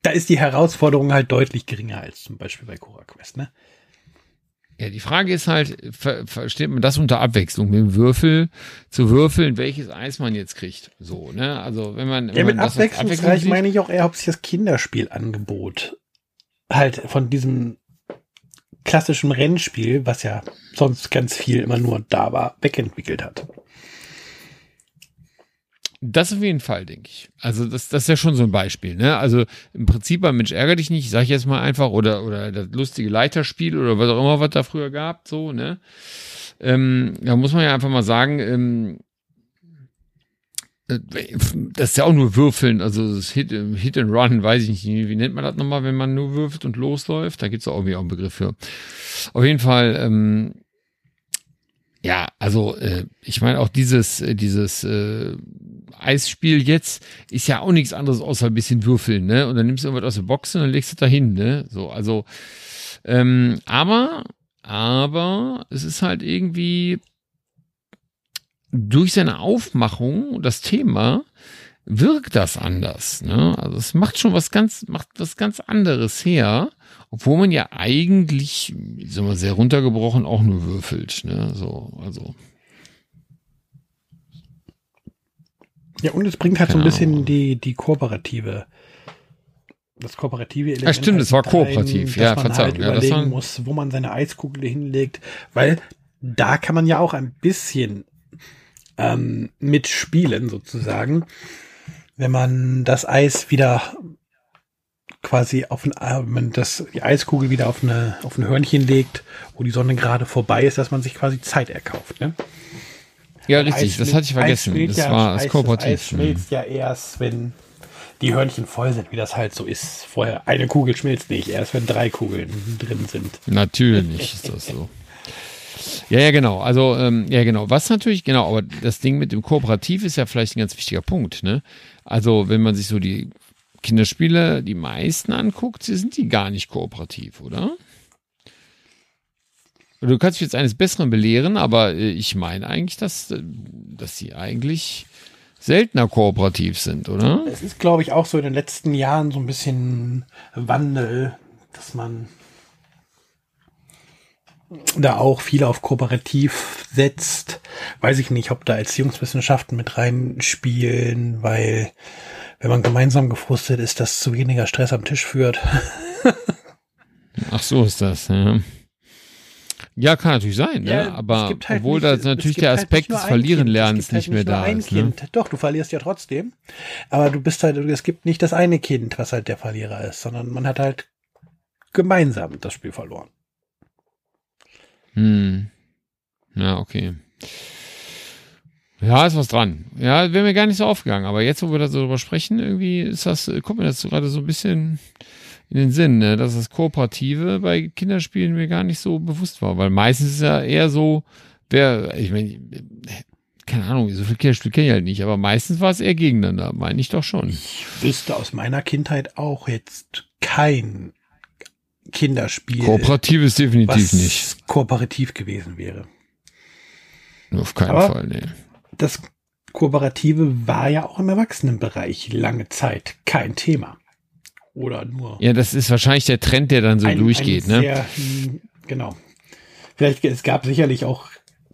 da ist die Herausforderung halt deutlich geringer als zum Beispiel bei Cora Quest, ne? Ja, die Frage ist halt, ver versteht man das unter Abwechslung, mit dem Würfel zu würfeln, welches Eis man jetzt kriegt? So, ne? Also wenn man, wenn Ja, mit man abwechslungsreich sieht- meine ich auch eher hauptsächlich das Kinderspielangebot. Halt von diesem klassischen Rennspiel, was ja sonst ganz viel immer nur da war, wegentwickelt hat. Das auf jeden Fall, denke ich. Also das, das ist ja schon so ein Beispiel, ne? Also im Prinzip bei Mensch ärger dich nicht, sag ich jetzt mal einfach, oder, oder das lustige Leiterspiel oder was auch immer, was da früher gab, so, ne? Ähm, da muss man ja einfach mal sagen, ähm, äh, das ist ja auch nur Würfeln, also das Hit, Hit and Run, weiß ich nicht, wie nennt man das nochmal, wenn man nur würfelt und losläuft? Da gibt's auch irgendwie auch einen Begriff für. Auf jeden Fall, ähm, ja, also äh, ich meine auch dieses, äh, dieses äh, Eisspiel jetzt ist ja auch nichts anderes außer ein bisschen würfeln, ne? Und dann nimmst du irgendwas aus der Box und dann legst du da hin, ne? So, also, ähm, aber, aber es ist halt irgendwie durch seine Aufmachung und das Thema wirkt das anders, ne? Also es macht schon was ganz, macht was ganz anderes her, obwohl man ja eigentlich, ich sag mal, sehr runtergebrochen auch nur würfelt, ne? So, also. Ja, und es bringt halt so ein bisschen die, die kooperative, das kooperative Element. Ah, stimmt, halt es war rein, kooperativ. dass Ja, man Verzeihung. Halt Ja, das war- muss, wo man seine Eiskugel hinlegt, weil da kann man ja auch ein bisschen ähm, mitspielen sozusagen, wenn man das Eis wieder quasi auf ein, äh, wenn man das, die Eiskugel wieder auf eine, auf ein Hörnchen legt, wo die Sonne gerade vorbei ist, dass man sich quasi Zeit erkauft, ne? Ja, richtig, Eis das hatte ich vergessen. Das ja, war Das kooperativ. Eis schmilzt ja erst, wenn die Hörnchen voll sind, wie das halt so ist. Vorher eine Kugel schmilzt nicht, erst wenn drei Kugeln drin sind. Natürlich ist das so. Ja, ja, genau. Also, ähm, ja, genau. Was natürlich, genau, aber das Ding mit dem Kooperativ ist ja vielleicht ein ganz wichtiger Punkt, ne? Also, wenn man sich so die Kinderspiele, die meisten anguckt, sind die gar nicht kooperativ, oder? Du kannst dich jetzt eines Besseren belehren, aber äh, ich meine eigentlich, dass, äh, dass sie eigentlich seltener kooperativ sind, oder? Es ist, glaube ich, auch so in den letzten Jahren so ein bisschen Wandel, dass man da auch viel auf kooperativ setzt. Weiß ich nicht, ob da Erziehungswissenschaften mit reinspielen, weil wenn man gemeinsam gefrustet ist, das zu weniger Stress am Tisch führt. Ach so ist das, ja. Ja, kann natürlich sein, ne? Ja, aber es gibt halt obwohl nicht- da natürlich gibt der halt Aspekt nicht nur des Verlierenlernens. Es gibt nicht mehr halt da nicht ist. Ne? Kind. Doch, du verlierst ja trotzdem. Aber du bist halt, es gibt nicht das eine Kind, was halt der Verlierer ist, sondern man hat halt gemeinsam das Spiel verloren. Hm. Ja, okay. Ja, ist was dran. Ja, wäre mir gar nicht so aufgegangen. Aber jetzt, wo wir da so drüber sprechen, irgendwie ist das, äh, kommt mir das gerade so ein bisschen in den Sinn, ne? dass das Kooperative bei Kinderspielen mir gar nicht so bewusst war. Weil meistens ist ja eher so, wer, ich meine, keine Ahnung, so viel Kinderspiel kenne ich halt nicht, aber meistens war es eher gegeneinander, meine ich doch schon. Ich wüsste aus meiner Kindheit auch jetzt kein Kinderspiel, Kooperativ ist definitiv nicht. kooperativ gewesen wäre. Auf keinen Aber- Fall, nee. Das Kooperative war ja auch im Erwachsenenbereich lange Zeit kein Thema. Oder nur Ja, das ist wahrscheinlich der Trend, der dann so ein- durchgeht, ein ne? Sehr, genau. Vielleicht, es gab sicherlich auch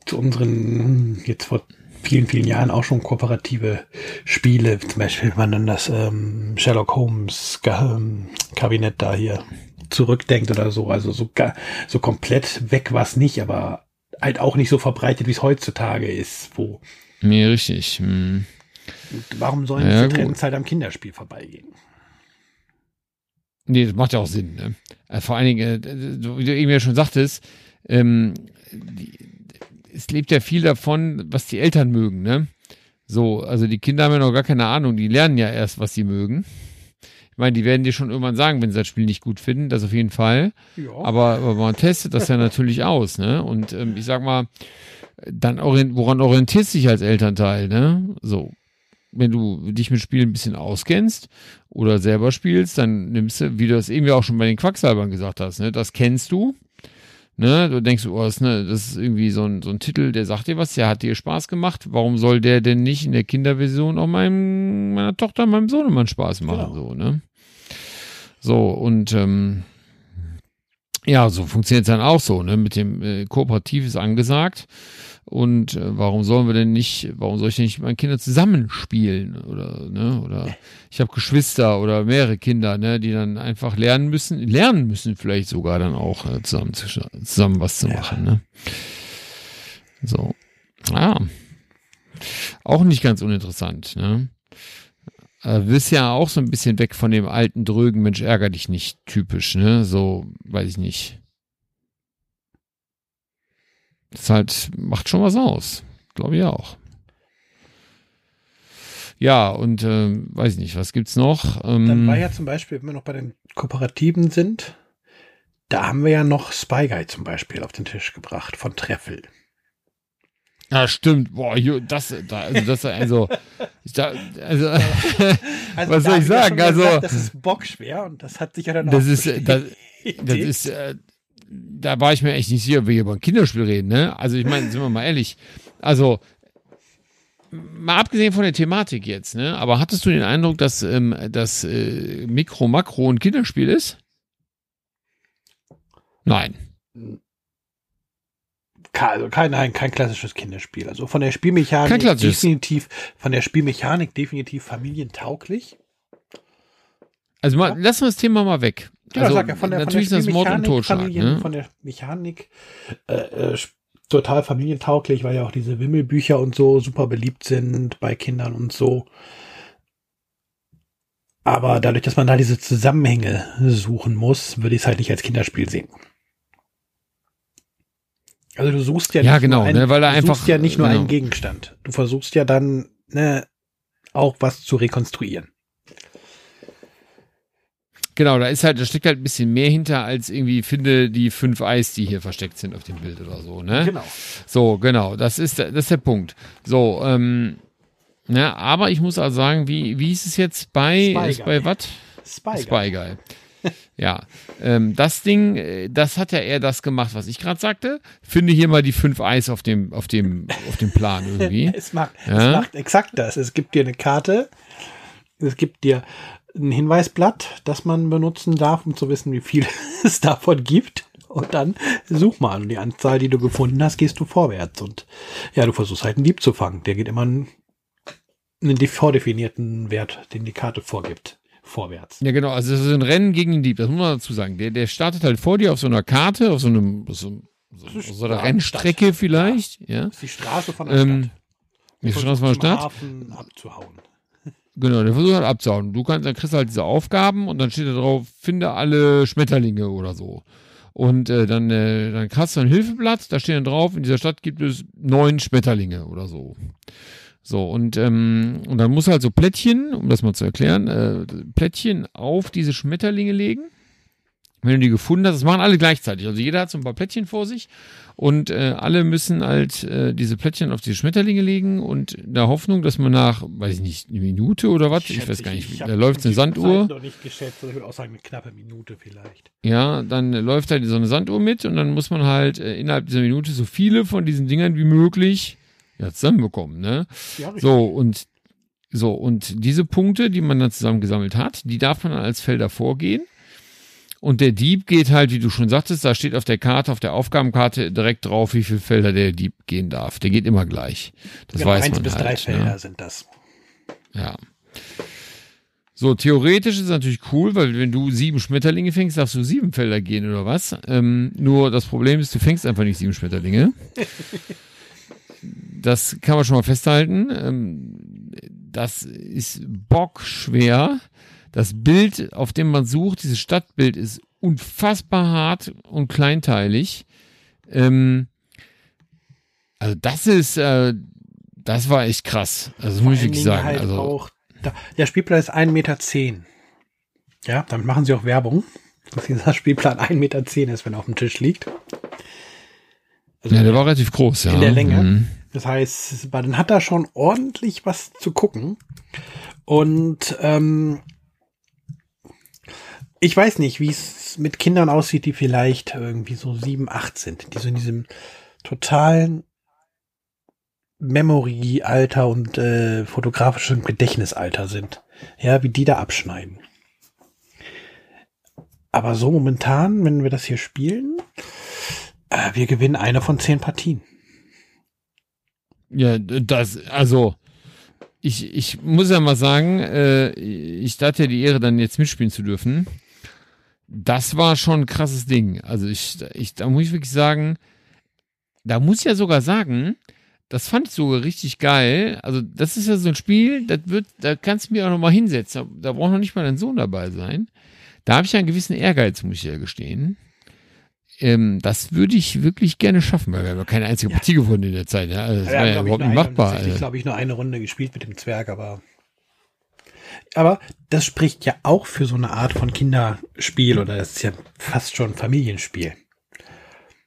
zu unseren, jetzt vor vielen, vielen Jahren auch schon kooperative Spiele. Zum Beispiel, wenn man dann das ähm, Sherlock Holmes Kabinett da hier zurückdenkt oder so. Also so, so komplett weg war es nicht, aber halt auch nicht so verbreitet, wie es heutzutage ist. Wo, Nee, richtig. Hm. warum sollen Ja, diese. Trends halt am Kinderspiel vorbeigehen? Nee, das macht ja auch Sinn. Ne? Äh, Vor allen Dingen, äh, wie du eben ja schon sagtest, ähm, die, es lebt ja viel davon, was die Eltern mögen. Ne? So, also die Kinder haben ja noch gar keine Ahnung, die lernen ja erst, was sie mögen. Ich meine, die werden dir schon irgendwann sagen, wenn sie das Spiel nicht gut finden, das auf jeden Fall. Ja. Aber, aber man testet das ja natürlich aus, ne? Und ähm, ich sag mal, dann orient, woran orientierst du dich als Elternteil, ne? So. Wenn du dich mit Spielen ein bisschen auskennst oder selber spielst, dann nimmst du, wie du das eben ja auch schon bei den Quacksalbern gesagt hast, ne? Das kennst du. Ne, du denkst, oh, das, ist, ne, das ist irgendwie so ein, so ein Titel, der sagt dir was, der hat dir Spaß gemacht. Warum soll der denn nicht in der Kinderversion auch meinem, meiner Tochter, meinem Sohnemann Spaß machen? Genau. So, ne? So, und ähm, ja, so funktioniert es dann auch so, ne? Mit dem äh, Kooperativ ist angesagt. Und äh, warum sollen wir denn nicht, warum soll ich denn nicht mit meinen Kindern zusammenspielen? Oder, ne? Oder ich habe Geschwister oder mehrere Kinder, ne, die dann einfach lernen müssen, lernen müssen, vielleicht sogar dann auch äh, zusammen, zu, zusammen was zu Ja. machen, ne? So. Ja. Auch nicht ganz uninteressant, ne? Äh, bist ja auch so ein bisschen weg von dem alten drögen Mensch ärger dich nicht typisch, ne? So, weiß ich nicht. Das halt macht schon was aus, glaube ich auch. Ja, und ähm, weiß ich nicht, was gibt's noch? Ähm, Dann war ja zum Beispiel, wenn wir noch bei den Kooperativen sind, da haben wir ja noch Spy Guy zum Beispiel auf den Tisch gebracht von Treffel. ja, stimmt. Boah, das, da, also das, also, da, also, Also Was soll ich sagen? Also- gesagt, das ist bockschwer und das hat sich ja dann das auch ist, äh, das, das ist, äh, da war ich mir echt nicht sicher, ob wir hier über ein Kinderspiel reden, ne? Also ich meine, sind wir mal ehrlich. Also, mal abgesehen von der Thematik jetzt, ne? Aber hattest du den Eindruck, dass ähm, das äh, Mikro Makro ein Kinderspiel ist? Nein. Also kein, nein, kein klassisches Kinderspiel. Also von der Spielmechanik definitiv, von der Spielmechanik definitiv familientauglich. Also mal, lassen wir das Thema mal weg. Ja, also, ja, von der, natürlich von ist der das Mord und Totschlag, Familien, ne? von der Mechanik äh, äh, total familientauglich, weil ja auch diese Wimmelbücher und so super beliebt sind bei Kindern und so. Aber dadurch, dass man da diese Zusammenhänge suchen muss, würde ich es halt nicht als Kinderspiel sehen. Also du suchst ja Ja, nicht genau, nur einen, ne, weil er einfach, suchst ja nicht nur genau. einen Gegenstand. Du versuchst ja dann ne, auch was zu rekonstruieren. Genau, da ist halt, da steckt halt ein bisschen mehr hinter als irgendwie finde die fünf Eis, die hier versteckt sind auf dem Bild oder so, ne? Genau. So, genau, das ist, das ist der Punkt. So, ähm, ne, aber ich muss also sagen, wie, wie ist es jetzt bei, Spy Guy. bei was? Spy. Spy Guy. Ja, ähm, das Ding, äh, das hat ja eher das gemacht, was ich gerade sagte. Finde hier mal die fünf Eis auf dem, auf dem, auf dem Plan irgendwie. Es macht, Ja. es macht exakt das. Es gibt dir eine Karte, es gibt dir ein Hinweisblatt, das man benutzen darf, um zu wissen, wie viel es davon gibt. Und dann such mal an die Anzahl, die du gefunden hast, gehst du vorwärts. Und ja, du versuchst halt einen Dieb zu fangen. Der geht immer einen, einen vordefinierten Wert, den die Karte vorgibt, vorwärts. Ja, genau. Also, das ist ein Rennen gegen den Dieb. Das muss man dazu sagen. Der, der startet halt vor dir auf so einer Karte, auf so einem, so, so, so einer Ja, Rennstrecke vielleicht. Ja. Das ist die Straße von der Ähm, Stadt. Die Straße von der Stadt. Hafen abzuhauen. Genau, der versucht halt abzuhauen. Du kannst, dann kriegst du halt diese Aufgaben und dann steht da drauf, finde alle Schmetterlinge oder so. Und äh, dann, äh, dann hast du ein Hilfeblatt, da steht dann drauf, in dieser Stadt gibt es neun Schmetterlinge oder so. So, und, ähm, und dann musst du halt so Plättchen, um das mal zu erklären, äh, Plättchen auf diese Schmetterlinge legen. Wenn du die gefunden hast, das machen alle gleichzeitig. Also jeder hat so ein paar Plättchen vor sich und äh, alle müssen halt äh, diese Plättchen auf diese Schmetterlinge legen und in der Hoffnung, dass man nach, weiß ich nicht, eine Minute oder was, ich, weiß gar nicht, hab da läuft eine die Sanduhr. Zeit noch nicht geschätzt, also ich würde auch sagen, eine knappe Minute vielleicht. Ja, dann läuft halt so eine Sanduhr mit und dann muss man halt äh, innerhalb dieser Minute so viele von diesen Dingern wie möglich ja, zusammenbekommen, ne? Ja, richtig. So, und so, und diese Punkte, die man dann zusammengesammelt hat, die darf man dann als Felder vorgehen. Und der Dieb geht halt, wie du schon sagtest, da steht auf der Karte, auf der Aufgabenkarte direkt drauf, wie viele Felder der Dieb gehen darf. Der geht immer gleich. Das genau, weiß eins man bis drei halt. Felder Ne? sind das. Ja. So, theoretisch ist es natürlich cool, weil wenn du sieben Schmetterlinge fängst, darfst du sieben Felder gehen oder was. Ähm, nur das Problem ist, du fängst einfach nicht sieben Schmetterlinge. Das kann man schon mal festhalten. Ähm, das ist bockschwer. Das Bild, auf dem man sucht, dieses Stadtbild, ist unfassbar hart und kleinteilig. Ähm, also das ist, äh, das war echt krass. Also das muss ich sagen. Halt also auch, da, der Spielplan ist 1,10 Meter. Ja, damit machen sie auch Werbung, dass dieser Spielplan 1,10 Meter ist, wenn er auf dem Tisch liegt. Also ja, der war relativ groß, ja. in der Länge. Mhm. Das heißt, dann hat er schon ordentlich was zu gucken. Und ähm, ich weiß nicht, wie es mit Kindern aussieht, die vielleicht irgendwie so sieben, acht sind, die so in diesem totalen Memory-Alter und äh, fotografischen Gedächtnisalter sind. Ja, wie die da abschneiden. Aber so momentan, wenn wir das hier spielen, äh, wir gewinnen eine von zehn Partien. Ja, das, also, ich, ich muss ja mal sagen, äh, ich hatte ja die Ehre, dann jetzt mitspielen zu dürfen. Das war schon ein krasses Ding. Also ich, ich, da muss ich wirklich sagen, da muss ich ja sogar sagen, das fand ich sogar richtig geil. Also das ist ja so ein Spiel, das wird, da kannst du mir auch noch mal hinsetzen. Da, da braucht noch nicht mal dein Sohn dabei sein. Da habe ich ja einen gewissen Ehrgeiz, muss ich ja gestehen. Ähm, das würde ich wirklich gerne schaffen, weil wir haben ja keine einzige Ja. Partie gewonnen in der Zeit. Ja? Also das Wir war ja ich, überhaupt nicht machbar. tatsächlich, äh. glaube ich, nur eine Runde gespielt mit dem Zwerg, aber. Aber das spricht ja auch für so eine Art von Kinderspiel oder das ist ja fast schon Familienspiel.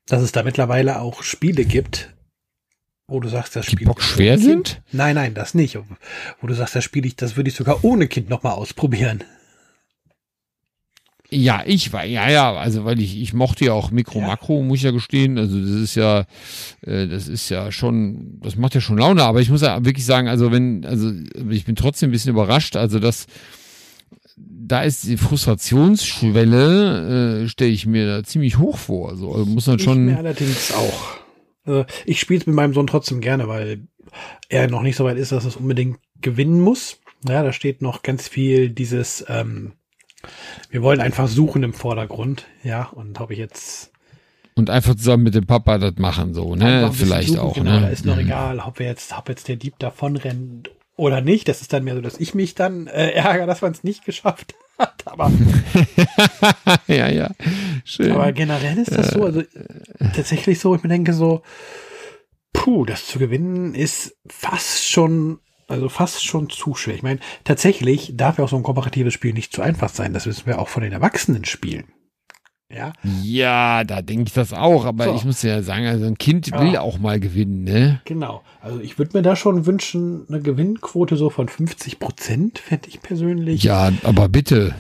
Dass es da mittlerweile auch Spiele gibt, wo du sagst, das Die Spiel. bockschwer sind? Nein, nein, das nicht. Wo du sagst, das spiele ich, das würde ich sogar ohne Kind nochmal ausprobieren. Ja, ich war, ja, ja, also weil ich, ich mochte ja auch Mikro, Ja. Makro, muss ich ja gestehen. Also das ist ja, äh, das ist ja schon, das macht ja schon Laune, aber ich muss ja wirklich sagen, also wenn, also ich bin trotzdem ein bisschen überrascht, also das, da ist die Frustrationsschwelle, äh, stelle ich mir da ziemlich hoch vor. Also, also muss man Ich mir schon, allerdings auch. Also ich spiele es mit meinem Sohn trotzdem gerne, weil er noch nicht so weit ist, dass es unbedingt gewinnen muss. Ja, da steht noch ganz viel dieses, ähm, wir wollen einfach suchen im Vordergrund. Ja, und ob ich jetzt und einfach zusammen mit dem Papa das machen, so, ne, vielleicht suchen, auch, genau, ne. da ist noch Mhm. egal, ob wir jetzt, ob jetzt der Dieb davon rennt oder nicht. Das ist dann mehr so, dass ich mich dann äh, ärgere, dass man es nicht geschafft hat. Aber ja, ja, schön. Aber generell ist das so, also tatsächlich so, ich mir denke so, puh, das zu gewinnen ist fast schon, also fast schon zu schwer. Ich meine, tatsächlich darf ja auch so ein kooperatives Spiel nicht zu einfach sein. Das wissen wir auch von den Erwachsenen Spielen. Ja, ja, da denke ich das auch, aber So. ich muss ja sagen, also ein Kind Ja. will auch mal gewinnen, ne? genau. Also ich würde mir da schon wünschen, eine Gewinnquote so von 50 Prozent, fände ich persönlich. Ja, aber bitte.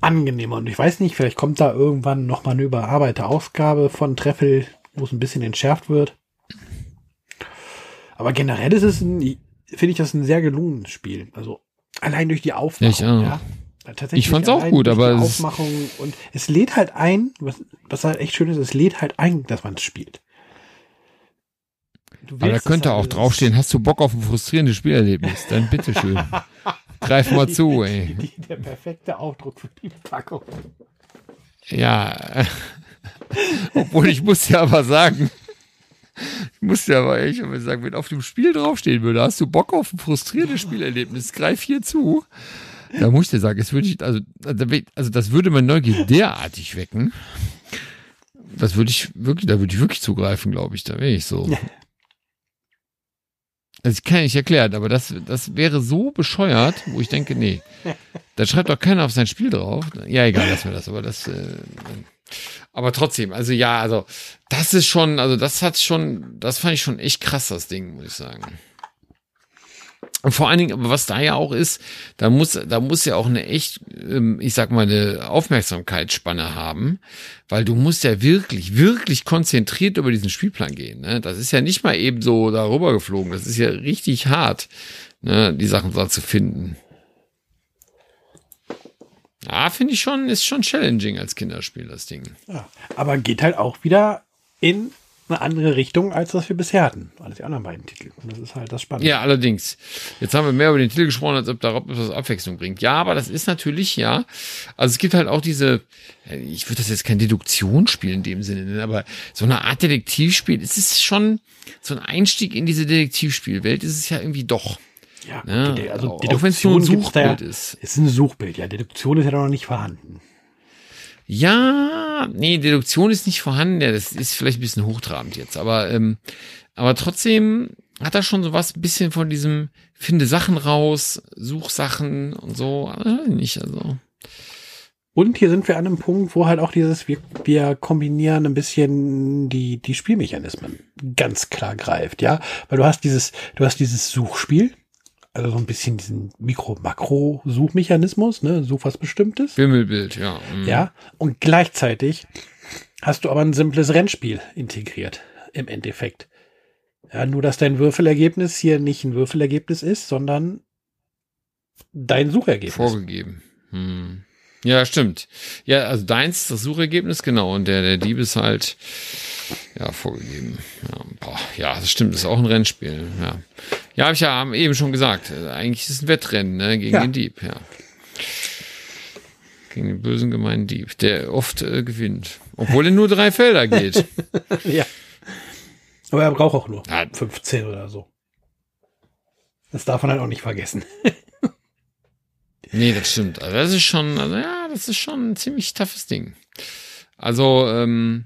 angenehmer. Und ich weiß nicht, vielleicht kommt da irgendwann noch mal eine überarbeitete Ausgabe von Treffel, wo es ein bisschen entschärft wird. Aber generell ist es ein, finde ich das ein sehr gelungenes Spiel. Also allein durch die Aufmachung. Ich auch. Ja. Ich fand's auch gut, aber die es- Aufmachung und es lädt halt ein, was, was halt echt schön ist, es lädt halt ein, dass man es spielt. Aber da es könnte halt, auch es draufstehen, hast du Bock auf ein frustrierendes Spielerlebnis? Dann bitteschön. Greif mal zu, ey. Die, der perfekte Aufdruck für die Packung. Ja. Obwohl ich muss ja aber sagen, ich muss ja aber echt aber sagen, wenn auf dem Spiel draufstehen würde, hast du Bock auf ein frustrierendes Spielerlebnis, greif hier zu. Da muss ich dir sagen, es würde ich, also, also das würde mein Neugier derartig wecken. Das würde ich wirklich, da würde ich wirklich zugreifen, glaube ich. Da wäre ich so. Also ich kann ja nicht erklären, aber das, das wäre so bescheuert, wo ich denke, nee. Da schreibt doch keiner auf sein Spiel drauf. Ja, egal, lassen wir das, aber das, äh, aber trotzdem, also ja, also das ist schon, also das hat schon, das fand ich schon echt krass, das Ding, muss ich sagen. Und vor allen Dingen, aber was da ja auch ist, da muss, da muss ja auch eine echt, ähm, ich sag mal, eine Aufmerksamkeitsspanne haben, weil du musst ja wirklich, wirklich konzentriert über diesen Spielplan gehen. Ne? Das ist ja nicht mal eben so darüber geflogen. Das ist ja richtig hart, ne? die Sachen da zu finden. Ja, finde ich schon, ist schon challenging als Kinderspiel, das Ding. Ja, aber geht halt auch wieder in eine andere Richtung, als was wir bisher hatten. Als die anderen beiden Titel. Und das ist halt das Spannende. Ja, allerdings. Jetzt haben wir mehr über den Titel gesprochen, als ob da etwas Abwechslung bringt. Ja, aber das ist natürlich, ja. Also es gibt halt auch diese, ich würde das jetzt kein Deduktionsspiel in dem Sinne nennen, aber so eine Art Detektivspiel. Es ist schon so ein Einstieg in diese Detektivspielwelt, ist es ja irgendwie doch. Ja, Ja, die- also auch wenn es ein gibt's da Suchbild ist. Es ist ein Suchbild, ja. Deduktion ist ja noch nicht vorhanden. Ja, nee, Deduktion ist nicht vorhanden. Ja, das ist vielleicht ein bisschen hochtrabend jetzt, aber ähm, aber trotzdem hat er schon so was ein bisschen von diesem finde Sachen raus, such Sachen und so. Nicht also. Und hier sind wir an einem Punkt, wo halt auch dieses, wir, wir kombinieren ein bisschen die, die Spielmechanismen ganz klar greift, ja. Weil du hast dieses, du hast dieses Suchspiel, also so ein bisschen diesen Mikro-Makro-Suchmechanismus, ne, such was Bestimmtes. Wimmelbild, ja. mhm. Ja, und gleichzeitig hast du aber ein simples Rennspiel integriert im Endeffekt. Ja, nur dass dein Würfelergebnis hier nicht ein Würfelergebnis ist, sondern dein Suchergebnis. Vorgegeben. Hm. Ja, stimmt. Ja, also deins ist das Suchergebnis, genau. Und der, der Dieb ist halt, ja, vorgegeben. Ja, boah, ja, das stimmt, das ist auch ein Rennspiel. Ja, ja habe ich ja eben schon gesagt. Äh, Eigentlich ist es ein Wettrennen ne, gegen Ja. den Dieb, ja. Gegen den bösen, gemeinen Dieb, der oft äh, gewinnt. Obwohl er nur drei Felder geht. ja. Aber er braucht auch nur Ja. 15 oder so. Das darf man halt auch nicht vergessen. Nee, das stimmt. Also das ist schon, also ja, das ist schon ein ziemlich toughes Ding. Also, ähm,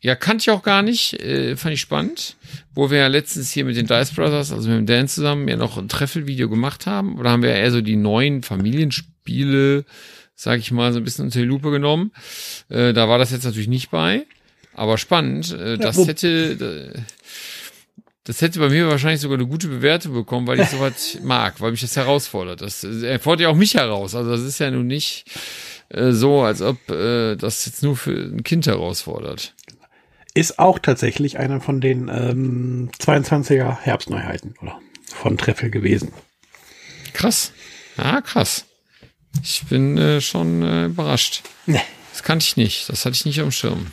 ja, kannte ich auch gar nicht, äh, fand ich spannend, wo wir ja letztens hier mit den Dice Brothers, also mit dem Dan zusammen, ja noch ein Treffelvideo gemacht haben. Oder haben wir eher so die neuen Familienspiele, sag ich mal, so ein bisschen unter die Lupe genommen. Äh, da war das jetzt natürlich nicht bei, aber spannend. Äh, das wo- hätte, äh, das hätte bei mir wahrscheinlich sogar eine gute Bewertung bekommen, weil ich sowas mag, weil mich das herausfordert. Das äh, fordert ja auch mich heraus. Also das ist ja nun nicht äh, so, als ob äh, das jetzt nur für ein Kind herausfordert. Ist auch tatsächlich einer von den ähm, 22er Herbstneuheiten oder von Treffel gewesen. Krass. Ja, krass. Ich bin äh, schon äh, überrascht. Nee. Das kannte ich nicht. Das hatte ich nicht am Schirm.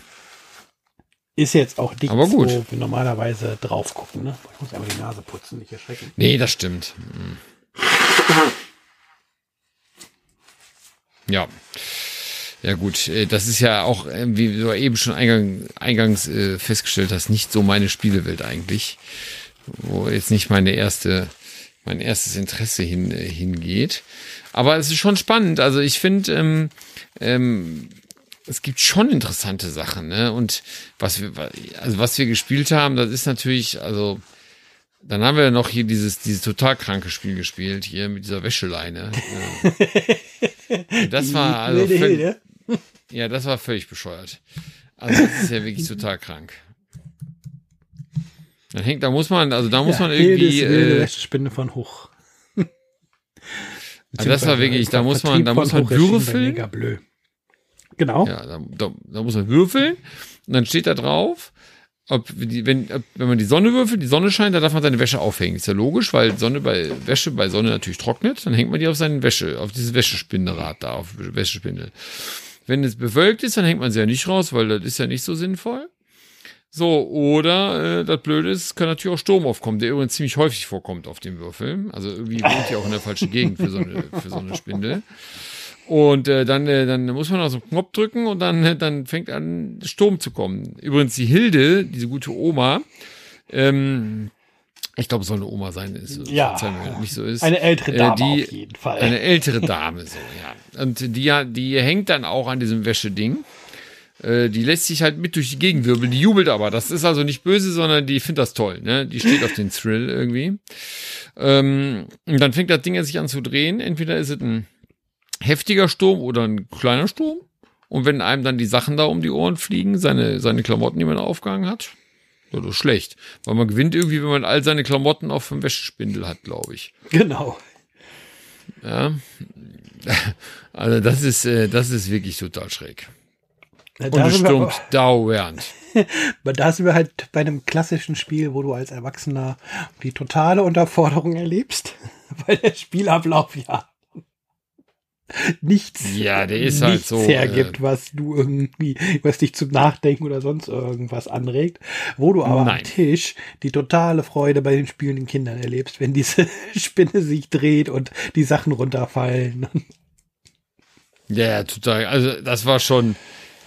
Ist jetzt auch nichts, Aber gut. wo wir normalerweise drauf gucken. Ne? Ich muss einmal die Nase putzen, nicht erschrecken. Nee, das stimmt. Hm. Ja. Ja gut, äh, das ist ja auch, äh, wie du eben schon eingang, eingangs äh, festgestellt hast, nicht so meine Spielewelt eigentlich, wo jetzt nicht meine erste, mein erstes Interesse hin, äh, hingeht. Aber es ist schon spannend. Also ich finde, ähm, ähm, es gibt schon interessante Sachen, ne? Und was wir, also was wir gespielt haben, das ist natürlich, also dann haben wir noch hier dieses, dieses total kranke Spiel gespielt, hier mit dieser Wäscheleine. Ja. Das war also völlig, ja, das war völlig bescheuert. Also das ist ja wirklich total krank. Dann hängt, da muss man, also da muss ja, man irgendwie, äh, Wäschespinne von hoch. Also das war wirklich, da muss man, da muss man würfeln. Genau. Ja, da, da, da muss man würfeln und dann steht da drauf, ob die, wenn, ob, wenn man die Sonne würfelt, die Sonne scheint, da darf man seine Wäsche aufhängen. Ist ja logisch, weil Sonne bei Wäsche bei Sonne natürlich trocknet, dann hängt man die auf seine Wäsche, auf dieses Wäschespindelrad da, auf Wäschespindel. Wenn es bewölkt ist, dann hängt man sie ja nicht raus, weil das ist ja nicht so sinnvoll. So, oder äh, das Blöde ist, kann natürlich auch Sturm aufkommen, der übrigens ziemlich häufig vorkommt auf dem Würfel. Also irgendwie wohnt die auch in der falschen Gegend für so eine, für so eine Spindel. Und äh, dann, äh, dann muss man also einen Knopf drücken und dann, äh, dann fängt an, Sturm zu kommen. Übrigens, die Hilde, diese gute Oma, ähm, ich glaube, es soll eine Oma sein, ist, ja, nicht so ist. Eine ältere Dame äh, die, auf jeden Fall. Eine ältere Dame, so, ja. Und die, die hängt dann auch an diesem Wäscheding. Äh, die lässt sich halt mit durch die Gegend wirbeln, die jubelt aber. Das ist also nicht böse, sondern die findet das toll, ne? Die steht auf den Thrill irgendwie. Ähm, und dann fängt das Ding sich an zu drehen. Entweder ist es ein heftiger Sturm oder ein kleiner Sturm. Und wenn einem dann die Sachen da um die Ohren fliegen, seine, seine Klamotten, die man aufgehangen hat, ja, das ist schlecht. Weil man gewinnt irgendwie, wenn man all seine Klamotten auf dem Wäschespindel hat, glaube ich. Genau. Ja. Also das ist, äh, das ist wirklich total schräg. Da Und es stürmt dauernd. da sind wir halt bei einem klassischen Spiel, wo du als Erwachsener die totale Unterforderung erlebst, weil der Spielablauf ja nichts, ja, der ist halt nichts so, hergibt, äh, was du irgendwie, was dich zum Nachdenken oder sonst irgendwas anregt, wo du aber Nein. am Tisch die totale Freude bei den spielenden Kindern erlebst, wenn diese Spinne sich dreht und die Sachen runterfallen. Ja, ja, total. Also das war schon,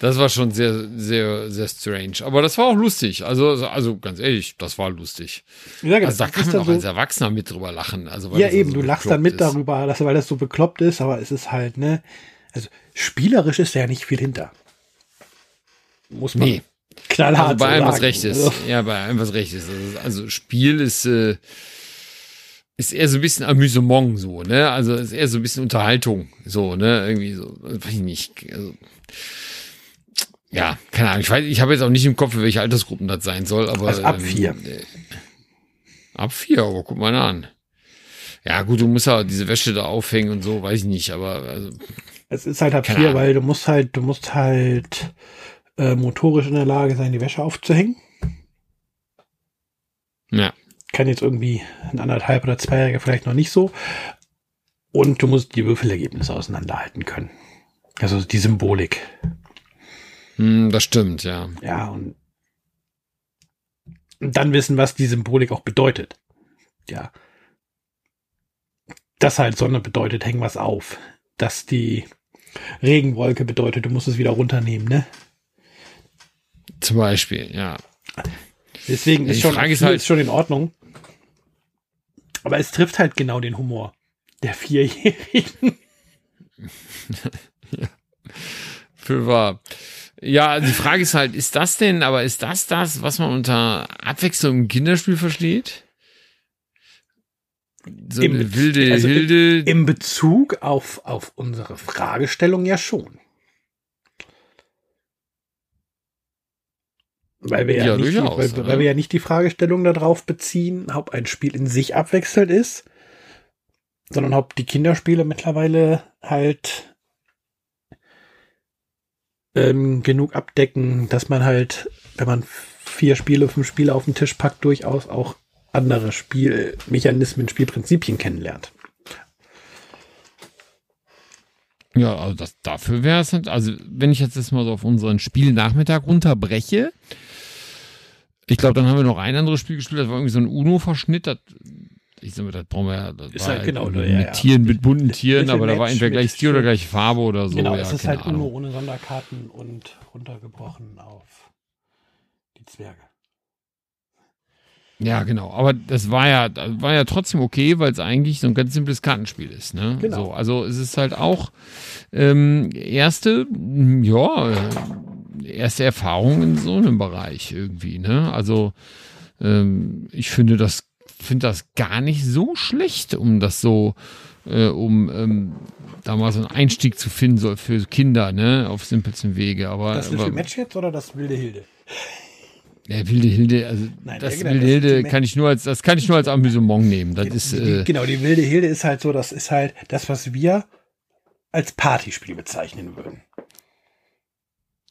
das war schon sehr, sehr, sehr strange. Aber das war auch lustig. Also, also ganz ehrlich, das war lustig. Ja, genau. Also da kann man auch so- als Erwachsener mit drüber lachen. Also, weil Ja, eben, also du lachst dann mit ist. darüber, dass, weil das so bekloppt ist, aber es ist halt, ne, also spielerisch ist ja nicht viel hinter. Muss man Nee. knallhart Also bei so allem, was recht ist. Also, Ja, bei allem, was recht ist. Also, also Spiel ist, äh, ist eher so ein bisschen Amüsement, so, ne? Also ist eher so ein bisschen Unterhaltung, so, ne? Irgendwie so, weiß ich nicht. Also, ja, keine Ahnung. Ich weiß, ich habe jetzt auch nicht im Kopf, für welche Altersgruppen das sein soll, aber. Also ab ähm, vier. äh, Ab vier, aber guck mal an. Ja, gut, du musst ja diese Wäsche da aufhängen und so, weiß ich nicht, aber also, es ist halt ab vier, Ahnung. weil du musst halt, du musst halt äh, motorisch in der Lage sein, die Wäsche aufzuhängen. ja. Kann jetzt irgendwie ein anderthalb oder zweijähriger vielleicht noch nicht so. Und du musst die Würfelergebnisse auseinanderhalten können. Also die Symbolik. Hm, das stimmt, ja. Ja, und dann wissen, was die Symbolik auch bedeutet. Ja. Das halt Sonne bedeutet, häng was auf. Dass die Regenwolke bedeutet, du musst es wieder runternehmen, ne? Zum Beispiel, ja. Deswegen Ja, ist schon, ist halt- schon in Ordnung. Aber es trifft halt genau den Humor der Vierjährigen. Für wahr. Ja, die Frage ist halt, ist das denn, aber ist das das, was man unter Abwechslung im Kinderspiel versteht? So Im eine wilde also Hilde. Im Bezug auf, auf unsere Fragestellung ja schon. Weil wir ja, Ja, nicht, die, durchaus, weil, weil wir ja nicht die Fragestellung darauf beziehen, ob ein Spiel in sich abwechselnd ist, sondern ob die Kinderspiele mittlerweile halt ähm, genug abdecken, dass man halt, wenn man vier Spiele, fünf Spiele auf den Tisch packt, durchaus auch andere Spielmechanismen, Spielprinzipien kennenlernt. Ja, also das, dafür wäre es, halt- also wenn ich jetzt das mal so auf unseren Spielnachmittag runterbreche, ich glaube, dann haben wir noch ein anderes Spiel gespielt, das war irgendwie so ein Uno-Verschnitt, das, ich sag mal, das brauchen wir ja, das Ist war halt genau, mit ja, ja. Tieren, mit bunten Tieren, aber da war entweder gleich Stil oder gleiche Farbe oder so, genau, ja, es ist halt Ahnung. Uno ohne Sonderkarten und runtergebrochen auf die Zwerge. Ja, genau. Aber das war ja, das war ja trotzdem okay, weil es eigentlich so ein ganz simples Kartenspiel ist. Ne? Genau. So, also es ist halt auch ähm, erste, ja, äh, erste Erfahrung in so einem Bereich irgendwie. Ne? Also ähm, ich finde das, finde das gar nicht so schlecht, um das so, äh, um ähm, da mal so einen Einstieg zu finden, so für Kinder, ne, auf simpelsten Wege. Aber, Das Little Match jetzt oder das wilde Hilde? Ja, wilde Hilde, also Nein, das genau, wilde Hilde die- kann ich nur als, das kann ich nur als Amüsement nehmen. Das ist, die, äh, genau, die wilde Hilde ist halt so, das ist halt das, was wir als Partyspiel bezeichnen würden.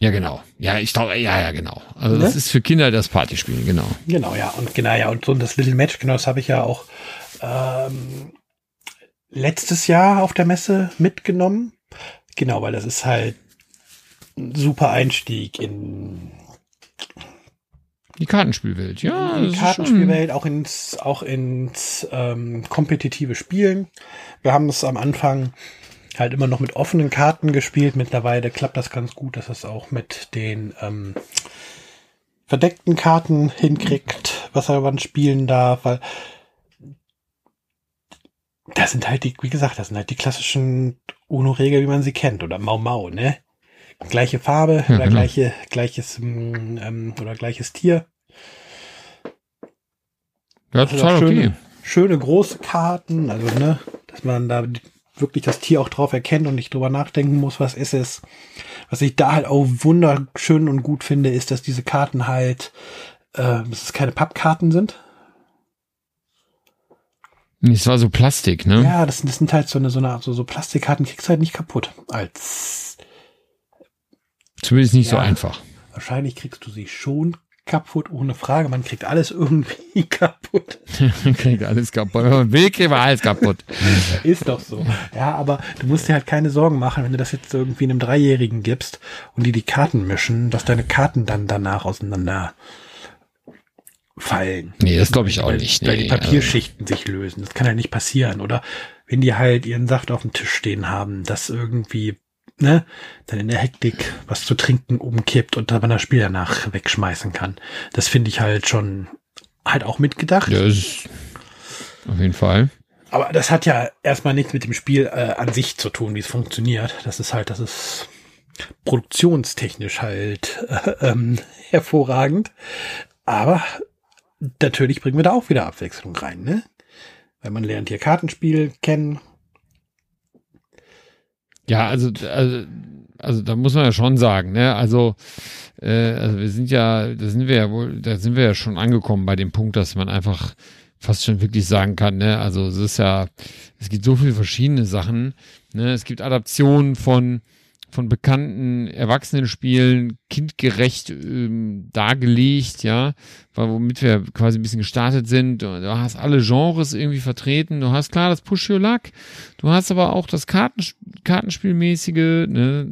Ja genau. Ja, ich glaube, ja, ja, genau. Also das Ne? ist für Kinder das Partyspiel, genau. Genau, ja. Und genau, ja, und so das Little Match, genau, das habe ich ja auch ähm, letztes Jahr auf der Messe mitgenommen. Genau, weil das ist halt ein super Einstieg in Die Kartenspielwelt, ja. die das Kartenspielwelt, auch ins, auch ins ähm, kompetitive Spielen. Wir haben es am Anfang halt immer noch mit offenen Karten gespielt. Mittlerweile klappt das ganz gut, dass es auch mit den ähm, verdeckten Karten hinkriegt, was er wann spielen darf, weil das sind halt die, wie gesagt, das sind halt die klassischen UNO-Regeln, wie man sie kennt, oder Mau Mau, ne? Gleiche Farbe Ja, oder genau. gleiche, gleiches ähm, oder gleiches Tier. Ja, Also total auch okay. schöne, schöne große Karten, also ne, dass man da wirklich das Tier auch drauf erkennt und nicht drüber nachdenken muss, was ist es. Was ich da halt auch wunderschön und gut finde, ist, dass diese Karten halt, äh, dass es keine Pappkarten sind. Es war so Plastik, ne? Ja, das, das sind halt so eine, so eine, so, so Plastikkarten, kriegst du halt nicht kaputt. Als, Zumindest nicht so Ja. einfach. wahrscheinlich kriegst du sie schon kaputt, ohne Frage. Man kriegt alles irgendwie kaputt. Man kriegt alles kaputt. Wenn man will, kriegt man alles kaputt. Ist doch so. Ja, aber du musst dir halt keine Sorgen machen, wenn du das jetzt irgendwie einem Dreijährigen gibst und die die Karten mischen, dass deine Karten dann danach auseinander fallen. Nee, das glaube ich auch weil, nicht. Weil Nee, die Papierschichten sich lösen. Das kann ja nicht passieren. Oder wenn die halt ihren Saft auf dem Tisch stehen haben, dass irgendwie, ne, dann in der Hektik was zu trinken umkippt und dann man das Spiel danach wegschmeißen kann. Das finde ich halt schon halt auch mitgedacht. Ja, ist auf jeden Fall. Aber das hat ja erstmal nichts mit dem Spiel äh, an sich zu tun, wie es funktioniert. Das ist halt, das ist produktionstechnisch halt äh, ähm, hervorragend. Aber natürlich bringen wir da auch wieder Abwechslung rein, ne? Weil man lernt hier Kartenspiel kennen. Ja, also, also, also da muss man ja schon sagen, ne? Also, äh, also wir sind ja, da sind wir ja wohl, da sind wir ja schon angekommen bei dem Punkt, dass man einfach fast schon wirklich sagen kann, ne? Also es ist ja, es gibt so viele verschiedene Sachen, ne? Es gibt Adaptionen von von bekannten Erwachsenenspielen kindgerecht ähm, dargelegt, ja, weil womit wir quasi ein bisschen gestartet sind. Du, hast alle Genres irgendwie vertreten. Du hast klar das Push Your Luck, du hast aber auch das Karten, Kartenspielmäßige, ne?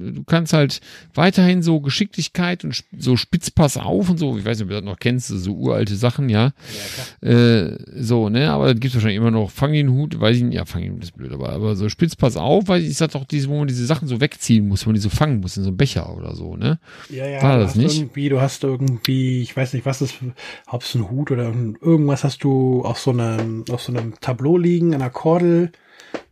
Du kannst halt weiterhin so Geschicklichkeit und so Spitzpass auf und so, ich weiß nicht, ob du das noch kennst, so uralte Sachen, ja. Äh, so, ne, aber da gibt es wahrscheinlich immer noch Fang den Hut, weiß ich nicht, ja, Fang den Hut ist blöd, aber, aber so Spitzpass auf, weil ich sag doch, diese, wo man diese Sachen so wegziehen muss, wo man die so fangen muss in so einem Becher oder so, ne? Ja, ja, War du das hast nicht? irgendwie, du hast irgendwie, ich weiß nicht, was ist, ob es ein Hut oder irgendwas hast du auf so einem, auf so einem Tableau liegen, an einer Kordel.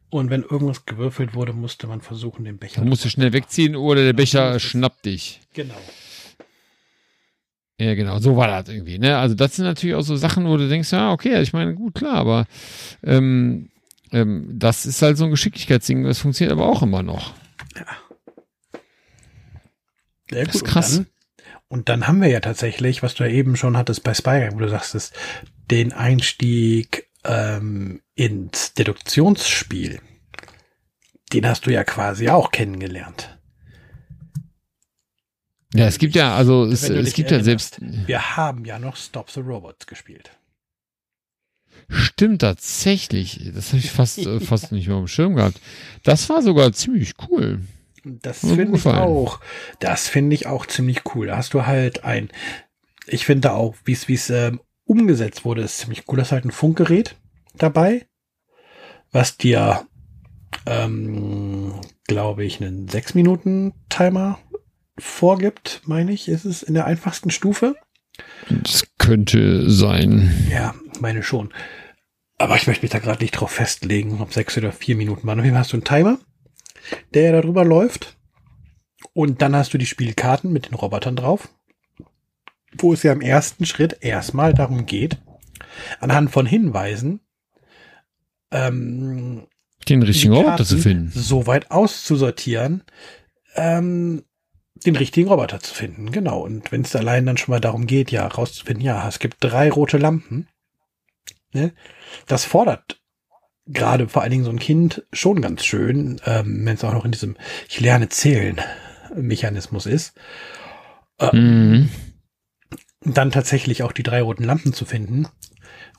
Und wenn irgendwas gewürfelt wurde, musste man versuchen, den Becher. Da musst du schnell wegziehen oder der Becher schnappt dich. Genau. Ja, genau, so war das irgendwie, ne? Also das sind natürlich auch so Sachen, wo du denkst, ja, okay, ich meine, gut, klar, aber ähm, ähm, das ist halt so ein Geschicklichkeitsding, das funktioniert aber auch immer noch. Ja, Das ist krass. Und dann, und dann haben wir ja tatsächlich, was du ja eben schon hattest bei Spyguy, wo du sagst, den Einstieg ähm, ins Deduktionsspiel. Den hast du ja quasi auch kennengelernt. Ja, es gibt ja, also es, es gibt ja selbst, Wir haben ja noch Stop the Robots gespielt. stimmt tatsächlich, das habe ich fast, äh, fast nicht mehr auf dem Schirm gehabt. Das war sogar ziemlich cool. Das finde ich auch. Das finde ich auch ziemlich cool. Da hast du halt ein, ich finde auch, wie es wie es ähm, umgesetzt wurde, ist ziemlich cool. Da ist halt ein Funkgerät dabei, was dir, ähm, glaube ich, einen 6 Minuten Timer vorgibt, meine ich, ist es in der einfachsten Stufe. Das könnte sein. Ja, meine schon. Aber ich möchte mich da gerade nicht drauf festlegen, ob sechs oder vier Minuten waren. Auf jeden Fall hast du einen Timer, der da drüber läuft. Und dann hast du die Spielkarten mit den Robotern drauf. Wo es ja im ersten Schritt erstmal darum geht, anhand von Hinweisen, ähm, Den richtigen Roboter zu finden. so weit auszusortieren, ähm, den richtigen Roboter zu finden, genau. Und wenn es allein dann schon mal darum geht, ja, rauszufinden, ja, es gibt drei rote Lampen, ne, das fordert gerade vor allen Dingen so ein Kind schon ganz schön, ähm, wenn es auch noch in diesem Ich lerne zählen Mechanismus ist. Ähm, mhm. Dann tatsächlich auch die drei roten Lampen zu finden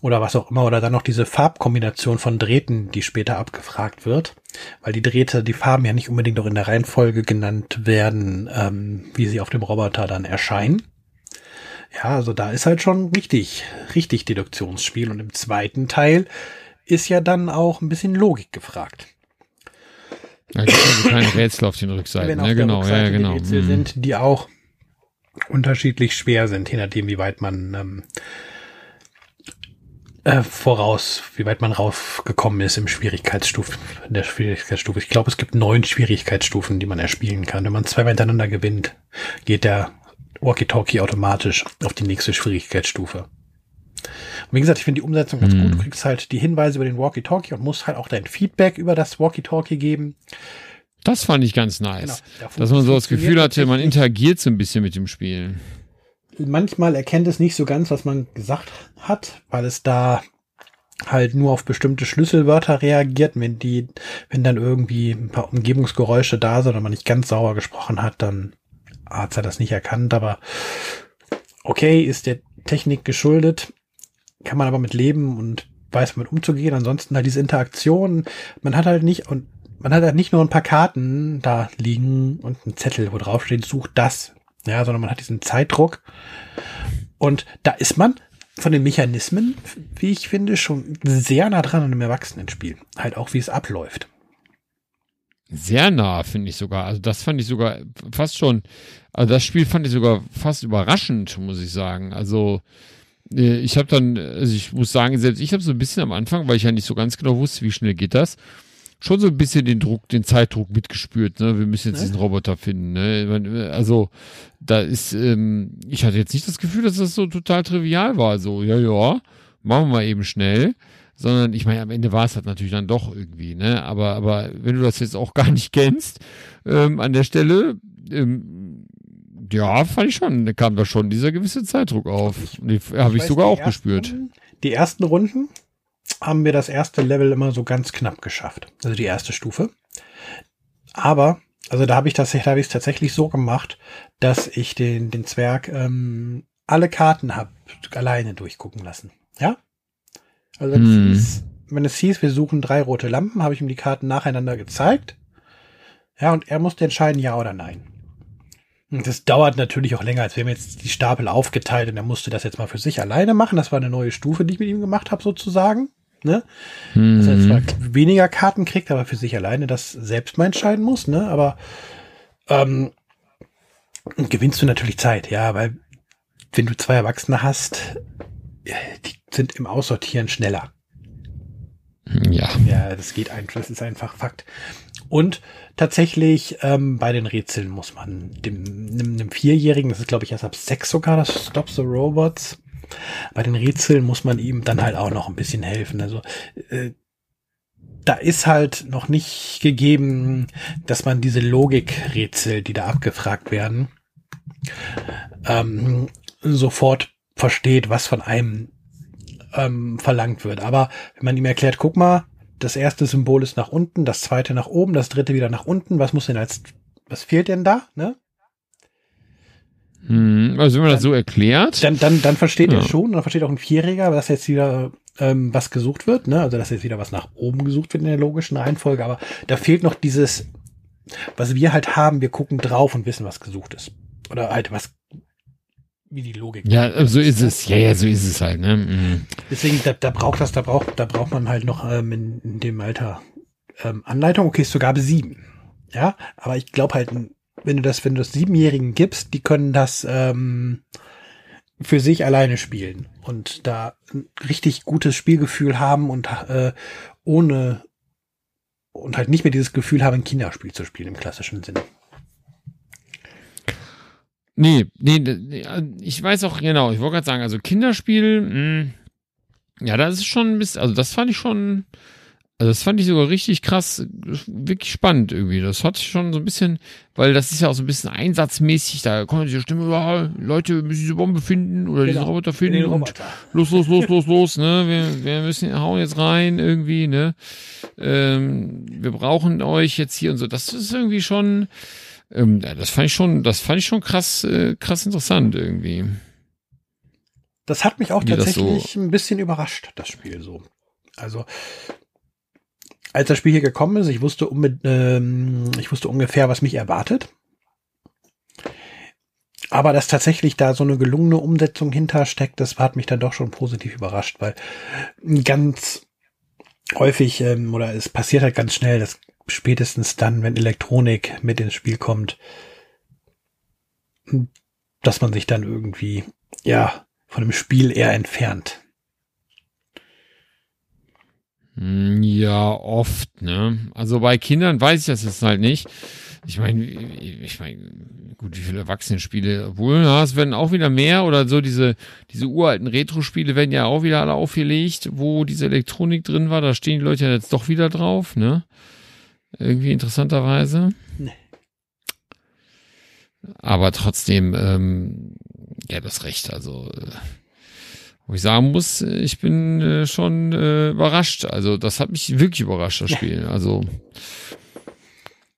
oder was auch immer, oder dann noch diese Farbkombination von Drähten, die später abgefragt wird, weil die Drähte, die Farben ja nicht unbedingt auch in der Reihenfolge genannt werden, ähm, wie sie auf dem Roboter dann erscheinen. Ja, also da ist halt schon richtig, richtig Deduktionsspiel. Und im zweiten Teil ist ja dann auch ein bisschen Logik gefragt. Da gibt also keine Rätsel auf den Rückseiten. Ja, genau, Rückseite ja, genau. Rätsel mhm. sind, die auch unterschiedlich schwer sind, je nachdem, wie weit man ähm, äh, voraus, wie weit man raufgekommen ist im Schwierigkeitsstufen, in der Schwierigkeitsstufe. Ich glaube, es gibt neun Schwierigkeitsstufen, die man erspielen kann. Wenn man zwei hintereinander gewinnt, geht der Walkie-Talkie automatisch auf die nächste Schwierigkeitsstufe. Wie gesagt, ich finde die Umsetzung ganz mhm. gut. Du kriegst halt die Hinweise über den Walkie-Talkie und musst halt auch dein Feedback über das Walkie-Talkie geben. Das fand ich ganz nice. Genau. Dass man so das Gefühl hatte, man interagiert so ein bisschen mit dem Spiel manchmal erkennt es nicht so ganz, was man gesagt hat, weil es da halt nur auf bestimmte Schlüsselwörter reagiert. Wenn die, wenn dann irgendwie ein paar Umgebungsgeräusche da sind oder man nicht ganz sauber gesprochen hat, dann hat er das nicht erkannt. Aber okay, ist der Technik geschuldet, kann man aber mit leben und weiß mit umzugehen. Ansonsten halt diese Interaktion, man hat halt nicht und man hat halt nicht nur ein paar Karten da liegen und einen Zettel, wo drauf steht, such das ja, sondern man hat diesen Zeitdruck. Und da ist man von den Mechanismen, wie ich finde, schon sehr nah dran an einem Erwachsenenspiel. Halt auch, wie es abläuft. Sehr nah, finde ich sogar. Also das fand ich sogar fast schon, also das Spiel fand ich sogar fast überraschend, muss ich sagen. Also ich habe dann, also ich muss sagen, selbst ich habe so ein bisschen am Anfang, weil ich ja nicht so ganz genau wusste, wie schnell geht das, schon so ein bisschen den Druck, den Zeitdruck mitgespürt. Ne? Wir müssen jetzt ne? diesen Roboter finden. Ne? Also da ist, ähm, ich hatte jetzt nicht das Gefühl, dass das so total trivial war. So, ja, ja, machen wir mal eben schnell. Sondern ich meine, am Ende war es halt natürlich dann doch irgendwie, ne? Aber, aber wenn du das jetzt auch gar nicht kennst, ähm, an der Stelle, ähm, ja, fand ich schon, da kam da schon dieser gewisse Zeitdruck auf. Den habe ich, ich sogar auch ersten, gespürt. Die ersten Runden, haben wir das erste Level immer so ganz knapp geschafft. Also die erste Stufe. Aber, also da habe ich das, da habe ich es tatsächlich so gemacht, dass ich den, den Zwerg ähm, alle Karten habe alleine durchgucken lassen. Ja? Also wenn, hm. es hieß, wenn es hieß, wir suchen drei rote Lampen, habe ich ihm die Karten nacheinander gezeigt. Ja, und er musste entscheiden, ja oder nein. Das dauert natürlich auch länger, als wir haben jetzt die Stapel aufgeteilt und er musste das jetzt mal für sich alleine machen. Das war eine neue Stufe, die ich mit ihm gemacht habe, sozusagen. Ne? Mhm. Dass er zwar weniger Karten kriegt, aber für sich alleine das selbst mal entscheiden muss, ne? Aber ähm, gewinnst du natürlich Zeit, ja, weil wenn du zwei Erwachsene hast, die sind im Aussortieren schneller. Ja. Ja, das geht einfach, das ist einfach Fakt. Und tatsächlich ähm, bei den Rätseln muss man dem, dem, dem Vierjährigen, das ist glaube ich erst ab sechs sogar, das Stop the Robots, bei den Rätseln muss man ihm dann halt auch noch ein bisschen helfen. Also äh, da ist halt noch nicht gegeben, dass man diese Logikrätsel, die da abgefragt werden, ähm, sofort versteht, was von einem ähm, verlangt wird. Aber wenn man ihm erklärt, guck mal, das erste Symbol ist nach unten, das zweite nach oben, das dritte wieder nach unten, was muss denn als, was fehlt denn da, ne? Hm, also wenn man das so erklärt. Dann, dann, dann versteht ja. er schon, dann versteht auch ein Vierjähriger, dass jetzt wieder ähm, was gesucht wird, ne? Also dass jetzt wieder was nach oben gesucht wird in der logischen Reihenfolge, aber da fehlt noch dieses, was wir halt haben, wir gucken drauf und wissen, was gesucht ist. Oder halt was wie die Logik. Ja, so ist es. Ja, ja, so ist es halt. Ne? Mhm. Deswegen, da, da braucht das, da braucht, da braucht man halt noch ähm, in, in dem Alter ähm, Anleitung. Okay, ist sogar sieben. Ja, aber ich glaube halt, wenn du das, wenn du das Siebenjährigen gibst, die können das ähm, für sich alleine spielen und da ein richtig gutes Spielgefühl haben und äh, ohne und halt nicht mehr dieses Gefühl haben, ein Kinderspiel zu spielen im klassischen Sinne. Nee, nee, ich weiß auch genau, ich wollte gerade sagen, also Kinderspiel, mh, hm, ja, das ist schon ein bisschen, also das fand ich schon Also das fand ich sogar richtig krass, wirklich spannend irgendwie. Das hat sich schon so ein bisschen, weil das ist ja auch so ein bisschen einsatzmäßig, da kommt diese Stimme, ja, Leute müssen diese Bombe finden oder genau. diesen Roboter finden Den Roboter. los, los, los, los, los, ne? Wir, wir müssen hauen jetzt rein irgendwie, ne? Ähm, wir brauchen euch jetzt hier und so. Das ist irgendwie schon, ähm, das fand ich schon, das fand ich schon krass, äh, krass interessant irgendwie. Das hat mich auch tatsächlich so ein bisschen überrascht, das Spiel so. Also als das Spiel hier gekommen ist, ich wusste, um, ähm, ich wusste ungefähr, was mich erwartet. Aber dass tatsächlich da so eine gelungene Umsetzung hintersteckt, das hat mich dann doch schon positiv überrascht, weil ganz häufig ähm, oder es passiert halt ganz schnell, dass spätestens dann, wenn Elektronik mit ins Spiel kommt, dass man sich dann irgendwie ja von dem Spiel eher entfernt. Hm, ja, oft, ne? Also bei Kindern weiß ich das jetzt halt nicht. Ich meine, ich meine, gut, wie viele Erwachsenenspiele, obwohl, ja, es werden auch wieder mehr oder so diese, diese uralten Retro-Spiele werden ja auch wieder alle aufgelegt, wo diese Elektronik drin war, da stehen die Leute ja jetzt doch wieder drauf, ne? Irgendwie interessanterweise. Nee. Aber trotzdem, ähm, ja, das Recht, also, äh, wo ich sagen muss, ich bin äh, schon äh, überrascht. Also das hat mich wirklich überrascht, das Spiel. Also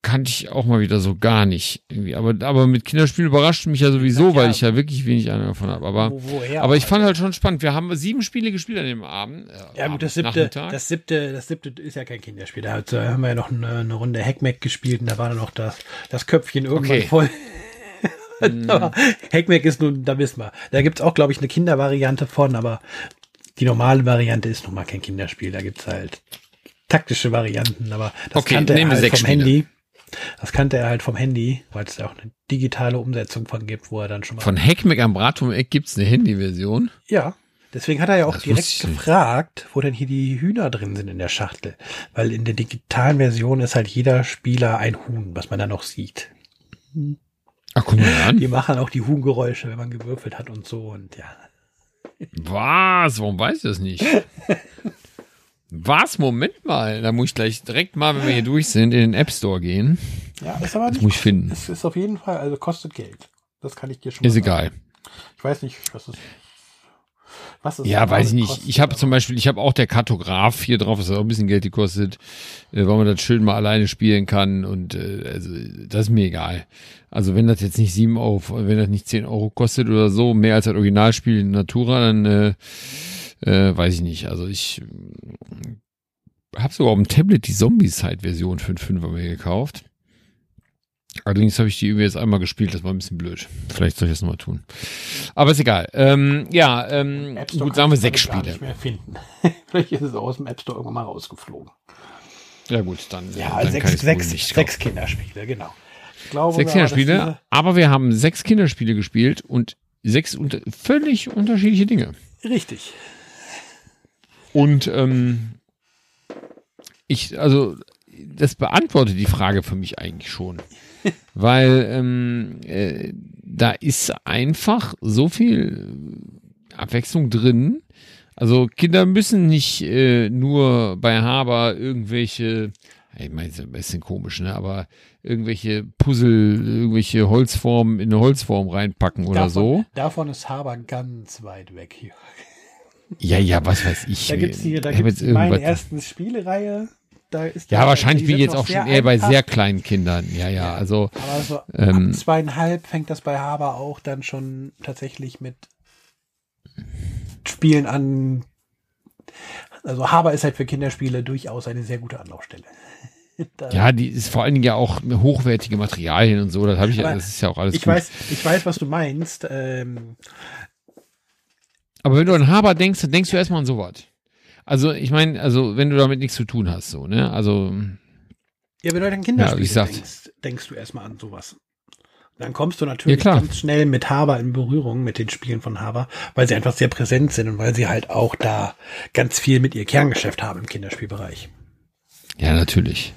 kannte ich auch mal wieder so gar nicht irgendwie. Aber, aber mit Kinderspielen überrascht mich ja sowieso, ja, weil ich ja wirklich wenig Ahnung davon habe. Aber, wo, woher, aber ich fand halt schon spannend. Wir haben sieben Spiele gespielt an dem Abend. Äh, ja, gut, das siebte, das siebte, das siebte ist ja kein Kinderspiel. Da haben wir ja noch eine, eine Runde Hackmack gespielt und da war dann noch das, das Köpfchen irgendwann okay. voll. aber Hackmack ist nun, da wissen wir. Da gibt's auch, glaube ich, eine Kindervariante von, aber die normale Variante ist nun mal kein Kinderspiel. Da gibt's halt taktische Varianten, aber das okay, kannte er halt vom Spiele. Handy. Das kannte er halt vom Handy, weil es da auch eine digitale Umsetzung von gibt, wo er dann schon mal. Von Hackmack am Bratum-Eck gibt's eine Handy-Version? Ja. Deswegen hat er ja auch das direkt gefragt, wo denn hier die Hühner drin sind in der Schachtel. Weil in der digitalen Version ist halt jeder Spieler ein Huhn, was man da noch sieht. Ach, guck mal an. Die machen auch die Huhngeräusche, wenn man gewürfelt hat und so und ja. Was? Warum weiß ich das nicht? Was? Moment mal. Da muss ich gleich direkt mal, wenn wir hier durch sind, in den App Store gehen. Ja, ist aber nicht. Das muss ich finden. Es ist auf jeden Fall, also kostet Geld. Das kann ich dir schon Ist sagen. egal. Ich weiß nicht, was das was ist ja, weiß ich nicht. Ich habe zum Beispiel, ich habe auch der Kartograf hier drauf, was auch ein bisschen Geld gekostet, äh, weil man das schön mal alleine spielen kann und äh, also das ist mir egal. Also wenn das jetzt nicht sieben Euro, wenn das nicht zehn Euro kostet oder so, mehr als das Originalspiel in Natura, dann äh, äh, weiß ich nicht. Also ich äh, habe sogar auf dem Tablet die Zombie-Side-Version für einen Fünfer mir gekauft. Allerdings habe ich die irgendwie jetzt einmal gespielt, das war ein bisschen blöd. Vielleicht soll ich das nochmal tun. Aber ist egal. Ähm, ja, ähm, gut, sagen wir sechs Spiele. Nicht mehr finden. Vielleicht ist es aus dem App Store irgendwann mal rausgeflogen. Ja gut, dann. Ja, dann sechs, sechs, sechs Kinderspiele, genau. Glaube, sechs Kinderspiele, aber wir haben sechs Kinderspiele gespielt und sechs unter völlig unterschiedliche Dinge. Richtig. Und ähm, ich, also das beantwortet die Frage für mich eigentlich schon. Weil ähm, äh, da ist einfach so viel Abwechslung drin. Also Kinder müssen nicht äh, nur bei Haber irgendwelche, ich meine, ist ein bisschen komisch, ne? Aber irgendwelche Puzzle, irgendwelche Holzformen in eine Holzform reinpacken oder davon, so. Davon ist Haber ganz weit weg hier. Ja, ja, was weiß ich. Da gibt's hier, da gibt's meine ersten Spielereihe da ist ja, wahrscheinlich bin ich jetzt auch schon eher bei sehr kleinen Kindern. Ja, ja, also. Aber so ähm, ab zweieinhalb fängt das bei Haber auch dann schon tatsächlich mit Spielen an. Also Haber ist halt für Kinderspiele durchaus eine sehr gute Anlaufstelle. ja, die ist vor allen Dingen ja auch hochwertige Materialien und so. Das habe ich, ja, das ist ja auch alles. Ich gut. weiß, ich weiß, was du meinst. Ähm, aber wenn du an Haber denkst, dann denkst du erstmal an sowas. Also ich meine, also wenn du damit nichts zu tun hast, so, ne? Also. Ja, wenn du an Kinderspiele ja, denkst, denkst du erstmal an sowas. Dann kommst du natürlich ja, ganz schnell mit Haber in Berührung, mit den Spielen von Haber, weil sie einfach sehr präsent sind und weil sie halt auch da ganz viel mit ihr Kerngeschäft haben im Kinderspielbereich. Ja, natürlich.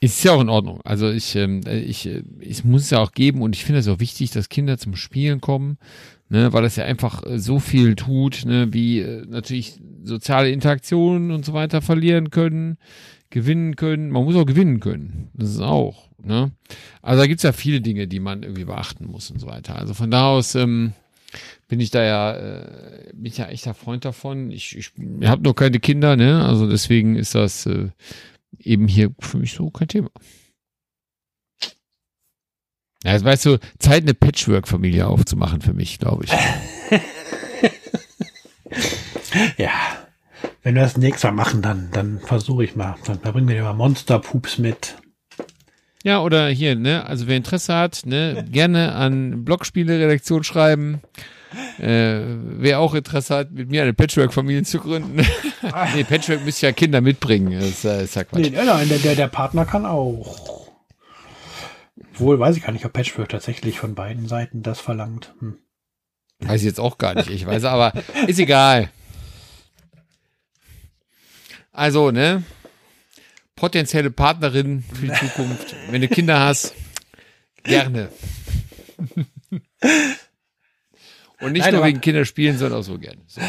Ist ja auch in Ordnung. Also ich, ähm, ich, äh, ich muss es ja auch geben und ich finde es auch wichtig, dass Kinder zum Spielen kommen ne, weil das ja einfach äh, so viel tut, ne, wie äh, natürlich soziale Interaktionen und so weiter verlieren können, gewinnen können. Man muss auch gewinnen können. Das ist auch, ne? Also da gibt's ja viele Dinge, die man irgendwie beachten muss und so weiter. Also von da aus ähm, bin ich da ja, äh, bin ich ja echter Freund davon. Ich, ich, habe noch keine Kinder, ne? Also deswegen ist das äh, eben hier für mich so kein Thema. Ja, jetzt weißt du, Zeit eine Patchwork-Familie aufzumachen für mich, glaube ich. ja. Wenn wir das nächste Mal machen, dann, dann versuche ich mal. Dann bringen wir dir mal Monster-Pups mit. Ja, oder hier, ne, also wer Interesse hat, ne, gerne an Blogspiele-Redaktion schreiben. Äh, wer auch Interesse hat, mit mir eine Patchwork-Familie zu gründen. nee, Patchwork müsste ja Kinder mitbringen. Das äh, ist ja Quatsch. Nee, nein, der, der, der Partner kann auch. Wohl weiß ich gar nicht, ob Patchwork tatsächlich von beiden Seiten das verlangt. Hm. Weiß ich jetzt auch gar nicht. Ich weiß aber, ist egal. Also, ne? Potenzielle Partnerin für die Zukunft. Wenn du Kinder hast, gerne. Und nicht Nein, nur wegen Kinderspielen, sondern auch so gerne. So.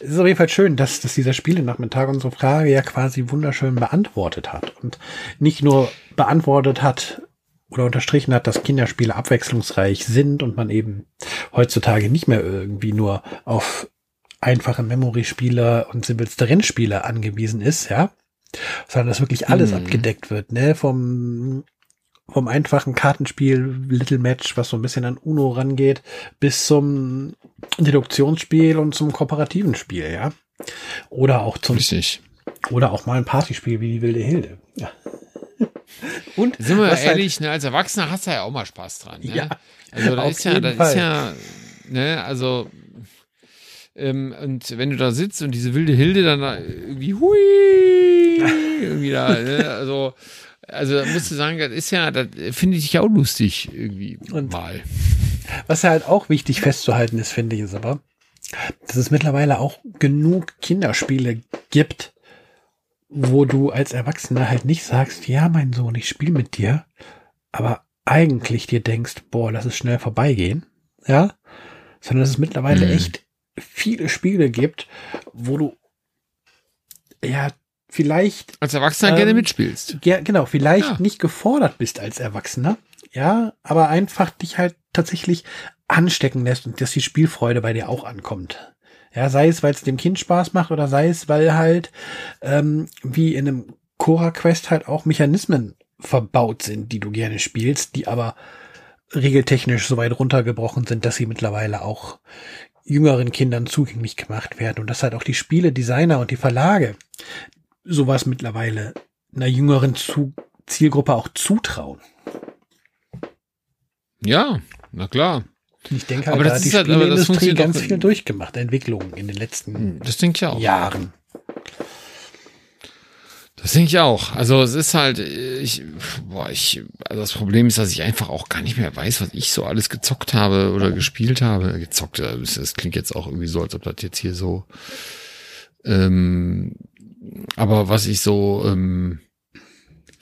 Es ist auf jeden Fall schön, dass, dass dieser Spiele-Nachmittag unsere Frage ja quasi wunderschön beantwortet hat. Und nicht nur beantwortet hat oder unterstrichen hat, dass Kinderspiele abwechslungsreich sind und man eben heutzutage nicht mehr irgendwie nur auf einfache Memory-Spiele und simpelste Rennspiele angewiesen ist, ja. Sondern dass wirklich alles Mhm. abgedeckt wird, ne? Vom, vom einfachen Kartenspiel Little Match, was so ein bisschen an Uno rangeht, bis zum Deduktionsspiel und zum kooperativen Spiel, ja. Oder auch zum, Richtig. oder auch mal ein Partyspiel wie die wilde Hilde. Ja. Und Sind wir halt- ehrlich, ne, als Erwachsener hast du ja auch mal Spaß dran. Ne? Ja, also da ist ja, da Fall. ist ja, ne, also ähm, und wenn du da sitzt und diese wilde Hilde dann da irgendwie hui, irgendwie da, ne, also also da musst du sagen, das ist ja, das finde ich ja auch lustig irgendwie Und- mal. Was halt auch wichtig festzuhalten ist, finde ich, ist aber, dass es mittlerweile auch genug Kinderspiele gibt, wo du als Erwachsener halt nicht sagst, ja, mein Sohn, ich spiele mit dir, aber eigentlich dir denkst, boah, lass es schnell vorbeigehen, ja, sondern dass es mittlerweile Mhm. echt viele Spiele gibt, wo du ja vielleicht Als Erwachsener Ähm, gerne mitspielst. ja, genau, vielleicht Ja. nicht gefordert bist als Erwachsener, ja, aber einfach dich halt tatsächlich anstecken lässt und dass die Spielfreude bei dir auch ankommt. Ja, sei es, weil es dem Kind Spaß macht oder sei es, weil halt ähm, wie in einem Cora Quest halt auch Mechanismen verbaut sind, die du gerne spielst, die aber regeltechnisch so weit runtergebrochen sind, dass sie mittlerweile auch jüngeren Kindern zugänglich gemacht werden und dass halt auch die Spieledesigner und die Verlage sowas mittlerweile einer jüngeren Zu Zielgruppe auch zutrauen. Ja, na klar. Ich denke halt, Aber da das die ist halt- aber das Spieleindustrie ganz viel durchgemacht, Entwicklungen in den letzten Hm, Das denke ich auch. Jahren. Das denke ich auch. Also es ist halt, ich, boah, ich, also das Problem ist, dass ich einfach auch gar nicht mehr weiß, was ich so alles gezockt habe oder gespielt habe. Gezockt, äh, das, das klingt jetzt auch irgendwie so, als ob das jetzt hier so, ähm, aber was ich so ähm,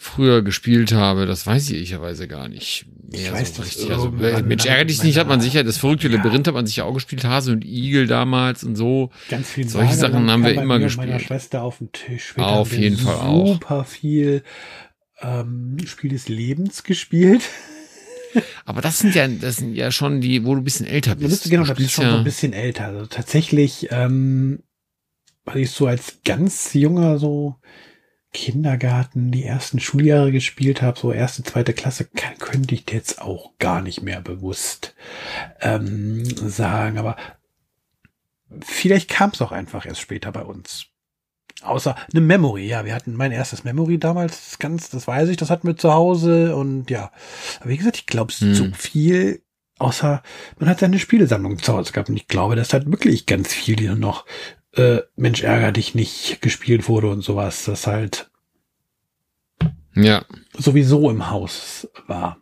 früher gespielt habe, das weiß ich ehrlicherweise gar nicht. Mehr Ich weiß so das richtig. Also, irgendwann Mensch, dich nicht, hat man sicher, das verrückte Ja. Labyrinth hat man sicher auch gespielt, Hase und Igel damals und so. Ganz viel Solche Sagenland Sachen haben wir immer und meiner gespielt. Schwester auf dem Tisch. Später Auf wir jeden Fall auch. Super viel ähm, Spiel des Lebens gespielt. Aber das sind ja, das sind ja schon die, wo du ein bisschen älter Du bist. bist genau, Du das ist spielst schon so ein bisschen älter. Also tatsächlich, ähm, weil ich so als ganz junger so Kindergarten die ersten Schuljahre gespielt habe, so erste, zweite Klasse, kann, könnte ich jetzt auch gar nicht mehr bewusst ähm, sagen. Aber vielleicht kam es auch einfach erst später bei uns. Außer eine Memory, ja, wir hatten mein erstes Memory damals, das ganz, das weiß ich, das hatten wir zu Hause und ja. Aber wie gesagt, ich glaube, Hm. so viel, außer man hat seine Spielesammlung zu Hause gehabt und ich glaube, das hat wirklich ganz viel hier noch, äh, Mensch, ärger dich nicht gespielt wurde und sowas, das halt Ja, sowieso im Haus war.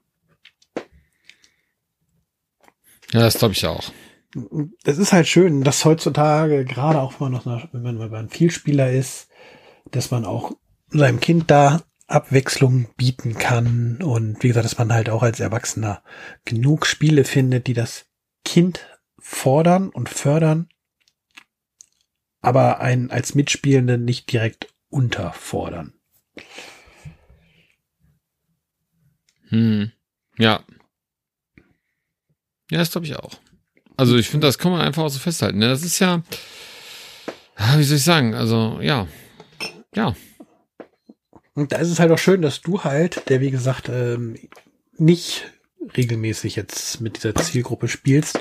ja, das glaube ich auch. es ist halt schön, dass heutzutage, gerade auch wenn man noch, wenn man, wenn man Vielspieler ist, dass man auch seinem Kind da Abwechslung bieten kann und wie gesagt, dass man halt auch als Erwachsener genug Spiele findet, die das Kind fordern und fördern, aber einen als Mitspielenden nicht direkt unterfordern. Hm. Ja. Ja, das glaube ich auch. Also ich finde, das kann man einfach auch so festhalten. Ne? Das ist ja, wie soll ich sagen, also ja, ja. Und da ist es halt auch schön, dass du halt, der wie gesagt ähm, nicht regelmäßig jetzt mit dieser Zielgruppe spielst,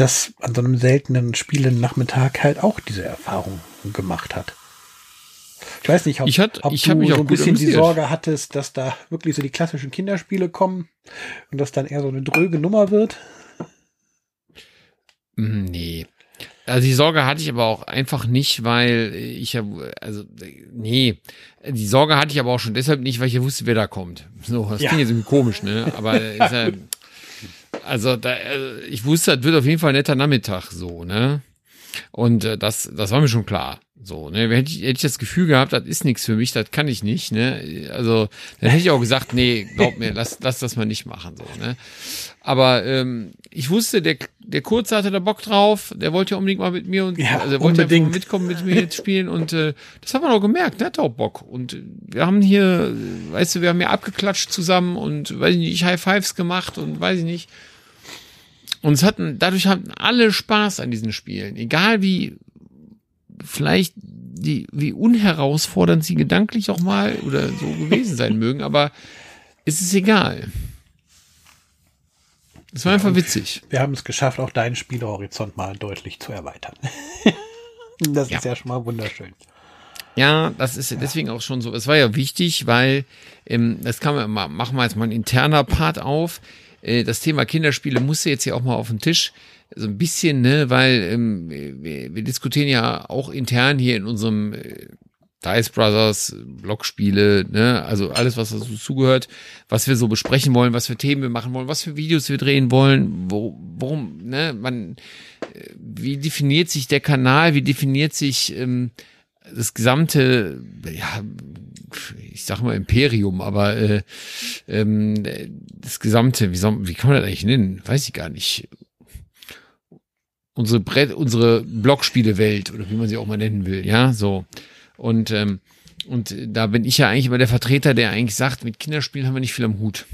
dass an so einem seltenen spielenden Nachmittag halt auch diese Erfahrung gemacht hat. Ich weiß nicht, ob, ich hat, ob ich du so ein bisschen die amüsiert. Sorge hattest, dass da wirklich so die klassischen Kinderspiele kommen und das dann eher so eine dröge Nummer wird. Hm, Nee. Also die Sorge hatte ich aber auch einfach nicht, weil ich ja, also nee, die Sorge hatte ich aber auch schon deshalb nicht, weil ich ja wusste, wer da kommt. So, das Ja. klingt jetzt irgendwie komisch, ne? Aber ist ja, also da, äh, ich wusste, das wird auf jeden Fall ein netter Nachmittag, so, ne? Und äh, das, das war mir schon klar. So, ne, hätte ich, hätte ich das Gefühl gehabt, das ist nichts für mich, das kann ich nicht, ne? Also, dann hätte ich auch gesagt, nee, glaub mir, lass, lass das mal nicht machen, so, ne? Aber ähm, ich wusste, der, der Kurze hatte da Bock drauf, der wollte ja unbedingt mal mit mir und Ja, also er wollte unbedingt. mitkommen mit mir jetzt spielen und äh, das hat man auch gemerkt, der hat auch Bock. Und wir haben hier, weißt du, wir haben hier abgeklatscht zusammen und weiß ich nicht, High Fives gemacht und weiß ich nicht. Und es hatten, dadurch hatten alle Spaß an diesen Spielen. Egal wie, vielleicht die, wie unherausfordernd sie gedanklich auch mal oder so gewesen sein mögen, aber es ist egal. Es war einfach witzig. Wir haben es geschafft, auch deinen Spielhorizont mal deutlich zu erweitern. das Ja. ist ja schon mal wunderschön. Ja, das ist deswegen auch schon so. Es war ja wichtig, weil ähm, das kann man machen wir jetzt mal ein interner Part auf. Äh, das Thema Kinderspiele musste jetzt ja auch mal auf den Tisch. So ein bisschen, ne, weil ähm, wir, wir diskutieren ja auch intern hier in unserem äh, Dice Brothers, Blogspiele, ne, also alles, was dazu zugehört, was wir so besprechen wollen, was für Themen wir machen wollen, was für Videos wir drehen wollen, wo, worum, ne, man, äh, wie definiert sich der Kanal, wie definiert sich ähm, das gesamte, ja, ich sag mal Imperium, aber äh, ähm, das gesamte, wie, soll, wie kann man das eigentlich nennen? Weiß ich gar nicht. Unsere Brett, unsere Blockspielewelt oder wie man sie auch mal nennen will, ja, so. Und ähm, und da bin ich ja eigentlich immer der Vertreter, der eigentlich sagt, mit Kinderspielen haben wir nicht viel am Hut.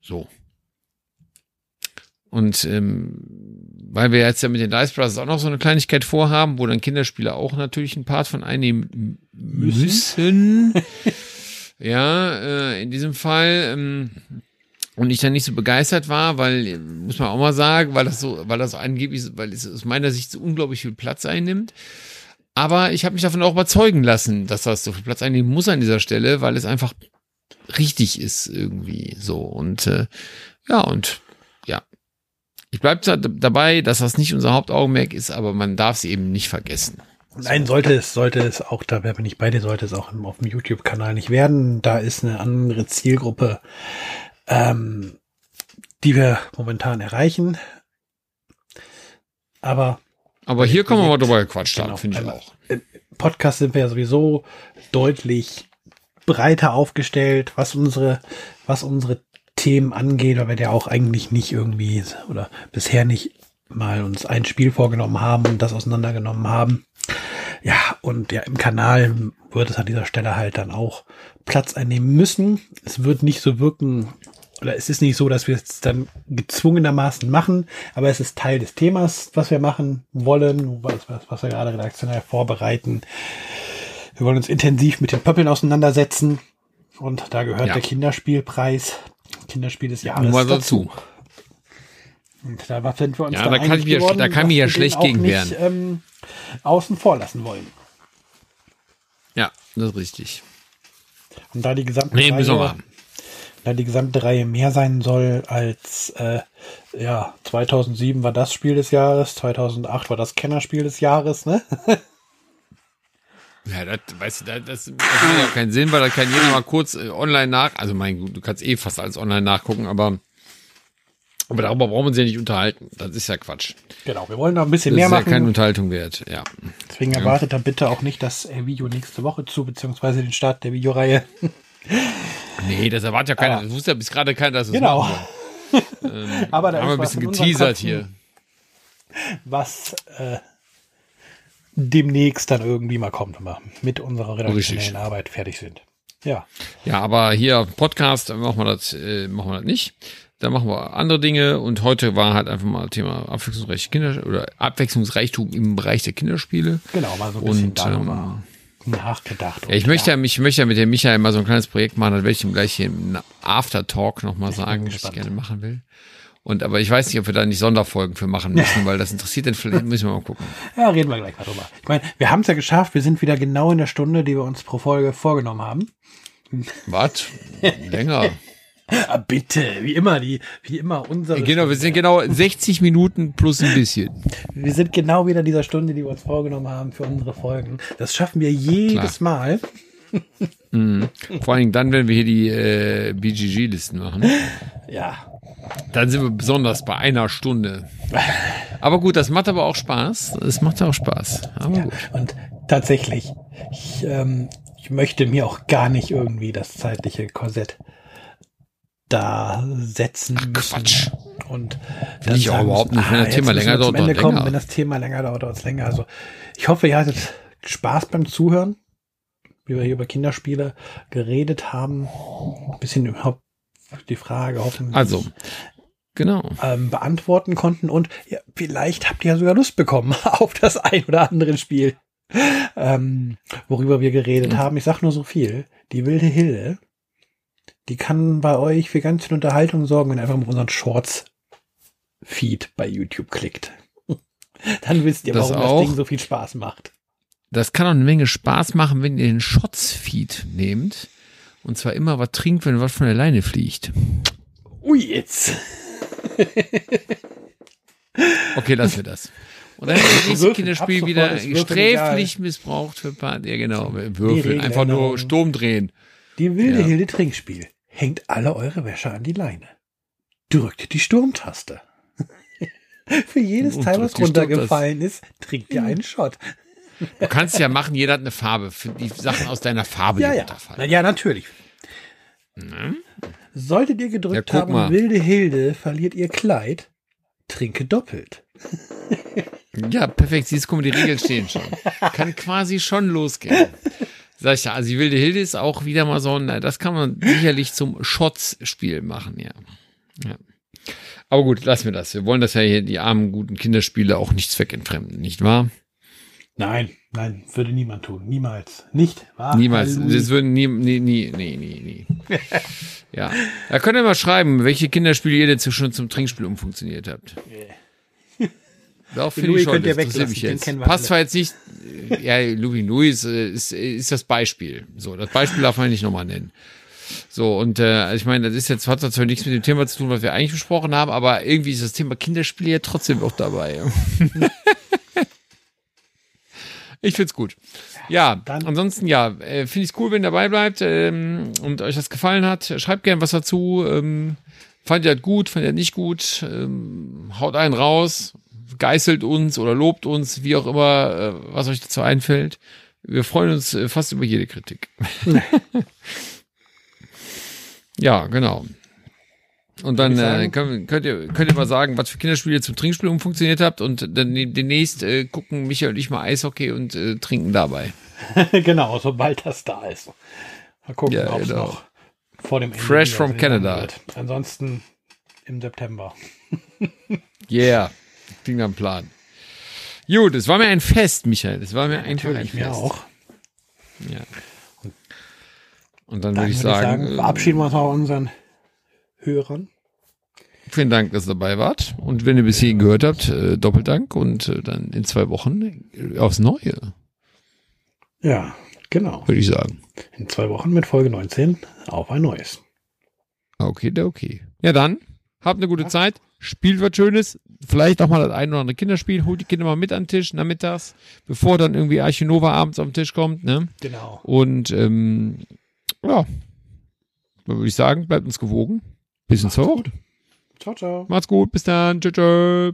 So. Und ähm, weil wir jetzt ja mit den Dice Brothers auch noch so eine Kleinigkeit vorhaben, wo dann Kinderspiele auch natürlich einen Part von einnehmen müssen. ja, äh, in diesem Fall. Ähm, und ich dann nicht so begeistert war, weil, muss man auch mal sagen, weil das so, weil das angeblich, so- weil es aus meiner Sicht so unglaublich viel Platz einnimmt. Aber ich habe mich davon auch überzeugen lassen, dass das so viel Platz einnehmen muss an dieser Stelle, weil es einfach richtig ist irgendwie so. Und äh, ja, und. Ich bleib da, dabei, dass das nicht unser Hauptaugenmerk ist, aber man darf es eben nicht vergessen. Nein, sollte es, sollte es auch, da bin ich bei dir, sollte es auch auf dem YouTube-Kanal nicht werden. Da ist eine andere Zielgruppe, ähm, die wir momentan erreichen. Aber Aber hier kann man mal drüber gequatscht haben, Genau. finde ich auch. Podcast sind wir ja sowieso deutlich breiter aufgestellt, was unsere, was unsere Themen angeht, weil wir ja auch eigentlich nicht irgendwie oder bisher nicht mal uns ein Spiel vorgenommen haben und das auseinandergenommen haben. Ja, und ja, im Kanal wird es an dieser Stelle halt dann auch Platz einnehmen müssen. Es wird nicht so wirken, oder es ist nicht so, dass wir es dann gezwungenermaßen machen, aber es ist Teil des Themas, was wir machen wollen, was, was, was wir gerade redaktionell vorbereiten. Wir wollen uns intensiv mit den Pöppeln auseinandersetzen und da gehört Ja. der Kinderspielpreis, Kinderspiel des Jahres Nur mal dazu. Und da war- sind wir uns Ja, da da kann ich ja- geworden, da kann mich ja schlecht gegen nicht, wehren. Ähm, außen vor lassen wollen. Ja, das ist richtig. Und da die gesamte Nee, Reihe, da die gesamte Reihe mehr sein soll als äh, ja 2007 war das Spiel des Jahres, 2008 war das Kennerspiel des Jahres, ne? Ja, das, weißt du, das, das, das macht ja keinen Sinn, weil da kann jeder mal kurz äh, online nach, also mein Gut, du kannst eh fast alles online nachgucken, aber, aber darüber brauchen wir uns ja nicht unterhalten. Das ist ja Quatsch. Genau, wir wollen da ein bisschen Das mehr ist ja machen. keine Unterhaltung wert, ja. Deswegen erwartet da bitte auch nicht das äh, Video nächste Woche zu, beziehungsweise den Start der Videoreihe. Nee, das erwartet ja keiner. Das wusste ja bis gerade keiner, dass es Genau. machen soll. Aber da Haben wir ein bisschen geteasert hier. was äh, demnächst dann irgendwie mal kommt, wenn wir mit unserer redaktionellen Richtig. Arbeit fertig sind. Ja, Ja, aber hier Podcast machen wir das, äh, machen wir das nicht. Da machen wir andere Dinge und heute war halt einfach mal Thema Abwechslungsreich Kinder oder Abwechslungsreichtum im Bereich der Kinderspiele. genau, mal so ein bisschen Und darüber nachgedacht. Ja, ich möchte ja, ich möchte ja mit dem Michael mal so ein kleines Projekt machen, das werde ich ihm gleich hier im Aftertalk nochmal sagen, was ich gerne machen will. Und aber ich weiß nicht, ob wir da nicht Sonderfolgen für machen müssen, weil das interessiert dann vielleicht, müssen wir mal gucken. Ja, reden wir gleich mal drüber. Ich meine, wir haben es ja geschafft. Wir sind wieder genau in der Stunde, die wir uns pro Folge vorgenommen haben. Was? Länger. Ah, bitte, wie immer, die, wie immer unsere. Genau, wir sind genau 60 Minuten plus ein bisschen. Wir sind genau wieder in dieser Stunde, die wir uns vorgenommen haben für unsere Folgen. Das schaffen wir jedes Mal. Vor allen Dingen dann, wenn wir hier die äh, BGG-Listen machen. Ja. Dann sind wir besonders bei einer Stunde. Aber gut, das macht aber auch Spaß. Es macht auch Spaß. Aber gut. Und tatsächlich, ich, ähm, ich möchte mir auch gar nicht irgendwie das zeitliche Korsett da setzen müssen. Quatsch. Und Will ich auch überhaupt nicht. Wenn das jetzt Thema länger dauert, dauert kommen. länger. Wenn das Thema länger dauert, dauert es länger. Also ich hoffe, ihr hattet Spaß beim Zuhören, wie wir hier über Kinderspiele geredet haben. Ein bisschen überhaupt die Frage hoffentlich Also, genau. ähm, beantworten konnten und ja, vielleicht habt ihr ja sogar Lust bekommen auf das ein oder andere Spiel, ähm, worüber wir geredet haben. Ich sag nur so viel. Die wilde Hilde, die kann bei euch für ganz viel Unterhaltung sorgen, wenn ihr einfach mal unseren Shorts-Feed bei YouTube klickt. Dann wisst ihr, Das warum auch. das Ding so viel Spaß macht. Das kann auch eine Menge Spaß machen, wenn ihr den Shots-Feed nehmt. Und zwar immer was trinkt, wenn was von der Leine fliegt. Ui, jetzt. Okay, lassen wir das. Und dann das nächste. Kinderspiel wieder sträflich missbraucht für Part. Ja, genau. Würfeln. Einfach nur Sturm drehen. Die wilde Ja. Hilde Trinkspiel. Hängt alle eure Wäsche an die Leine. Drückt die Sturmtaste. Für jedes Teil, was runtergefallen ist, trinkt ihr einen Shot. Du kannst ja machen, jeder hat eine Farbe. Für die Sachen aus deiner Farbe, Ja, die ja. runterfallen. Na, ja, natürlich. Solltet ihr gedrückt Ja, haben, mal. wilde Hilde verliert ihr Kleid, trinke doppelt. Ja, perfekt. Siehst du, die Regeln stehen schon. Kann quasi schon losgehen. Sag ich ja, also die wilde Hilde ist auch wieder mal so ein, das kann man sicherlich zum Shots-Spiel machen, ja. ja. Aber gut, lassen wir das. Wir wollen das ja hier, die armen, guten Kinderspiele auch nicht zweckentfremden, nicht wahr? Nein, nein, würde niemand tun. Niemals. Nicht wahr? Niemals. Halleluja. Das würden nie, nie, nie, nie, nie, nie. ja. Da könnt ihr mal schreiben, welche Kinderspiele ihr denn schon zum Trinkspiel umfunktioniert habt. Doch, finde Louis könnt ihr weglassen, mich den jetzt. wir Passt zwar jetzt nicht, ja, Louis Louis äh, ist, ist das Beispiel. So, das Beispiel darf man nicht nochmal nennen. So, und äh, ich meine, das ist jetzt, hat zwar nichts mit dem Thema zu tun, was wir eigentlich besprochen haben, aber irgendwie ist das Thema Kinderspiele ja trotzdem auch dabei. ich find's gut. Ja, Dann- ansonsten ja, äh, finde ich's cool, wenn ihr dabei bleibt ähm, und euch das gefallen hat. Schreibt gern was dazu. Ähm, fandet ihr das gut, fandet ihr das nicht gut? Ähm, haut einen raus, geißelt uns oder lobt uns, wie auch immer, äh, was euch dazu einfällt. Wir freuen uns äh, fast über jede Kritik. ja, genau. Und dann äh, sagen- könnt, könnt, ihr, könnt ihr mal sagen, was für Kinderspiele zum Trinkspiel umfunktioniert habt und dann de- demnächst äh, gucken Michael und ich mal Eishockey und äh, trinken dabei. genau, sobald das da ist. Mal gucken, Ja, ob es genau. noch vor dem Ende Fresh from Canada. wird. Ansonsten im September. Yeah, klingt am Plan. Gut, es war mir ein Fest, Michael. Es war mir einfach ein Fest. mir auch. Ja. Und dann, Dann würde ich würde sagen, ich sagen, äh, verabschieden wir uns mal unseren Hörern. vielen Dank, dass ihr dabei wart. Und wenn ihr bis hierhin gehört habt, äh, Doppeldank und äh, dann in zwei Wochen äh, aufs Neue, Ja, genau. würde ich sagen. In zwei Wochen mit Folge 19 auf ein neues. Okay, der okay. Ja, dann, habt eine gute Zeit, spielt was Schönes, vielleicht auch mal das ein oder andere Kinderspiel, holt die Kinder mal mit an den Tisch nachmittags, bevor dann irgendwie Archinova abends auf den Tisch kommt, ne? Genau. Und ähm, ja, würde ich sagen, bleibt uns gewogen. Bis in Wochen. Ciao, ciao. Macht's gut, bis dann. Tschö, tschö.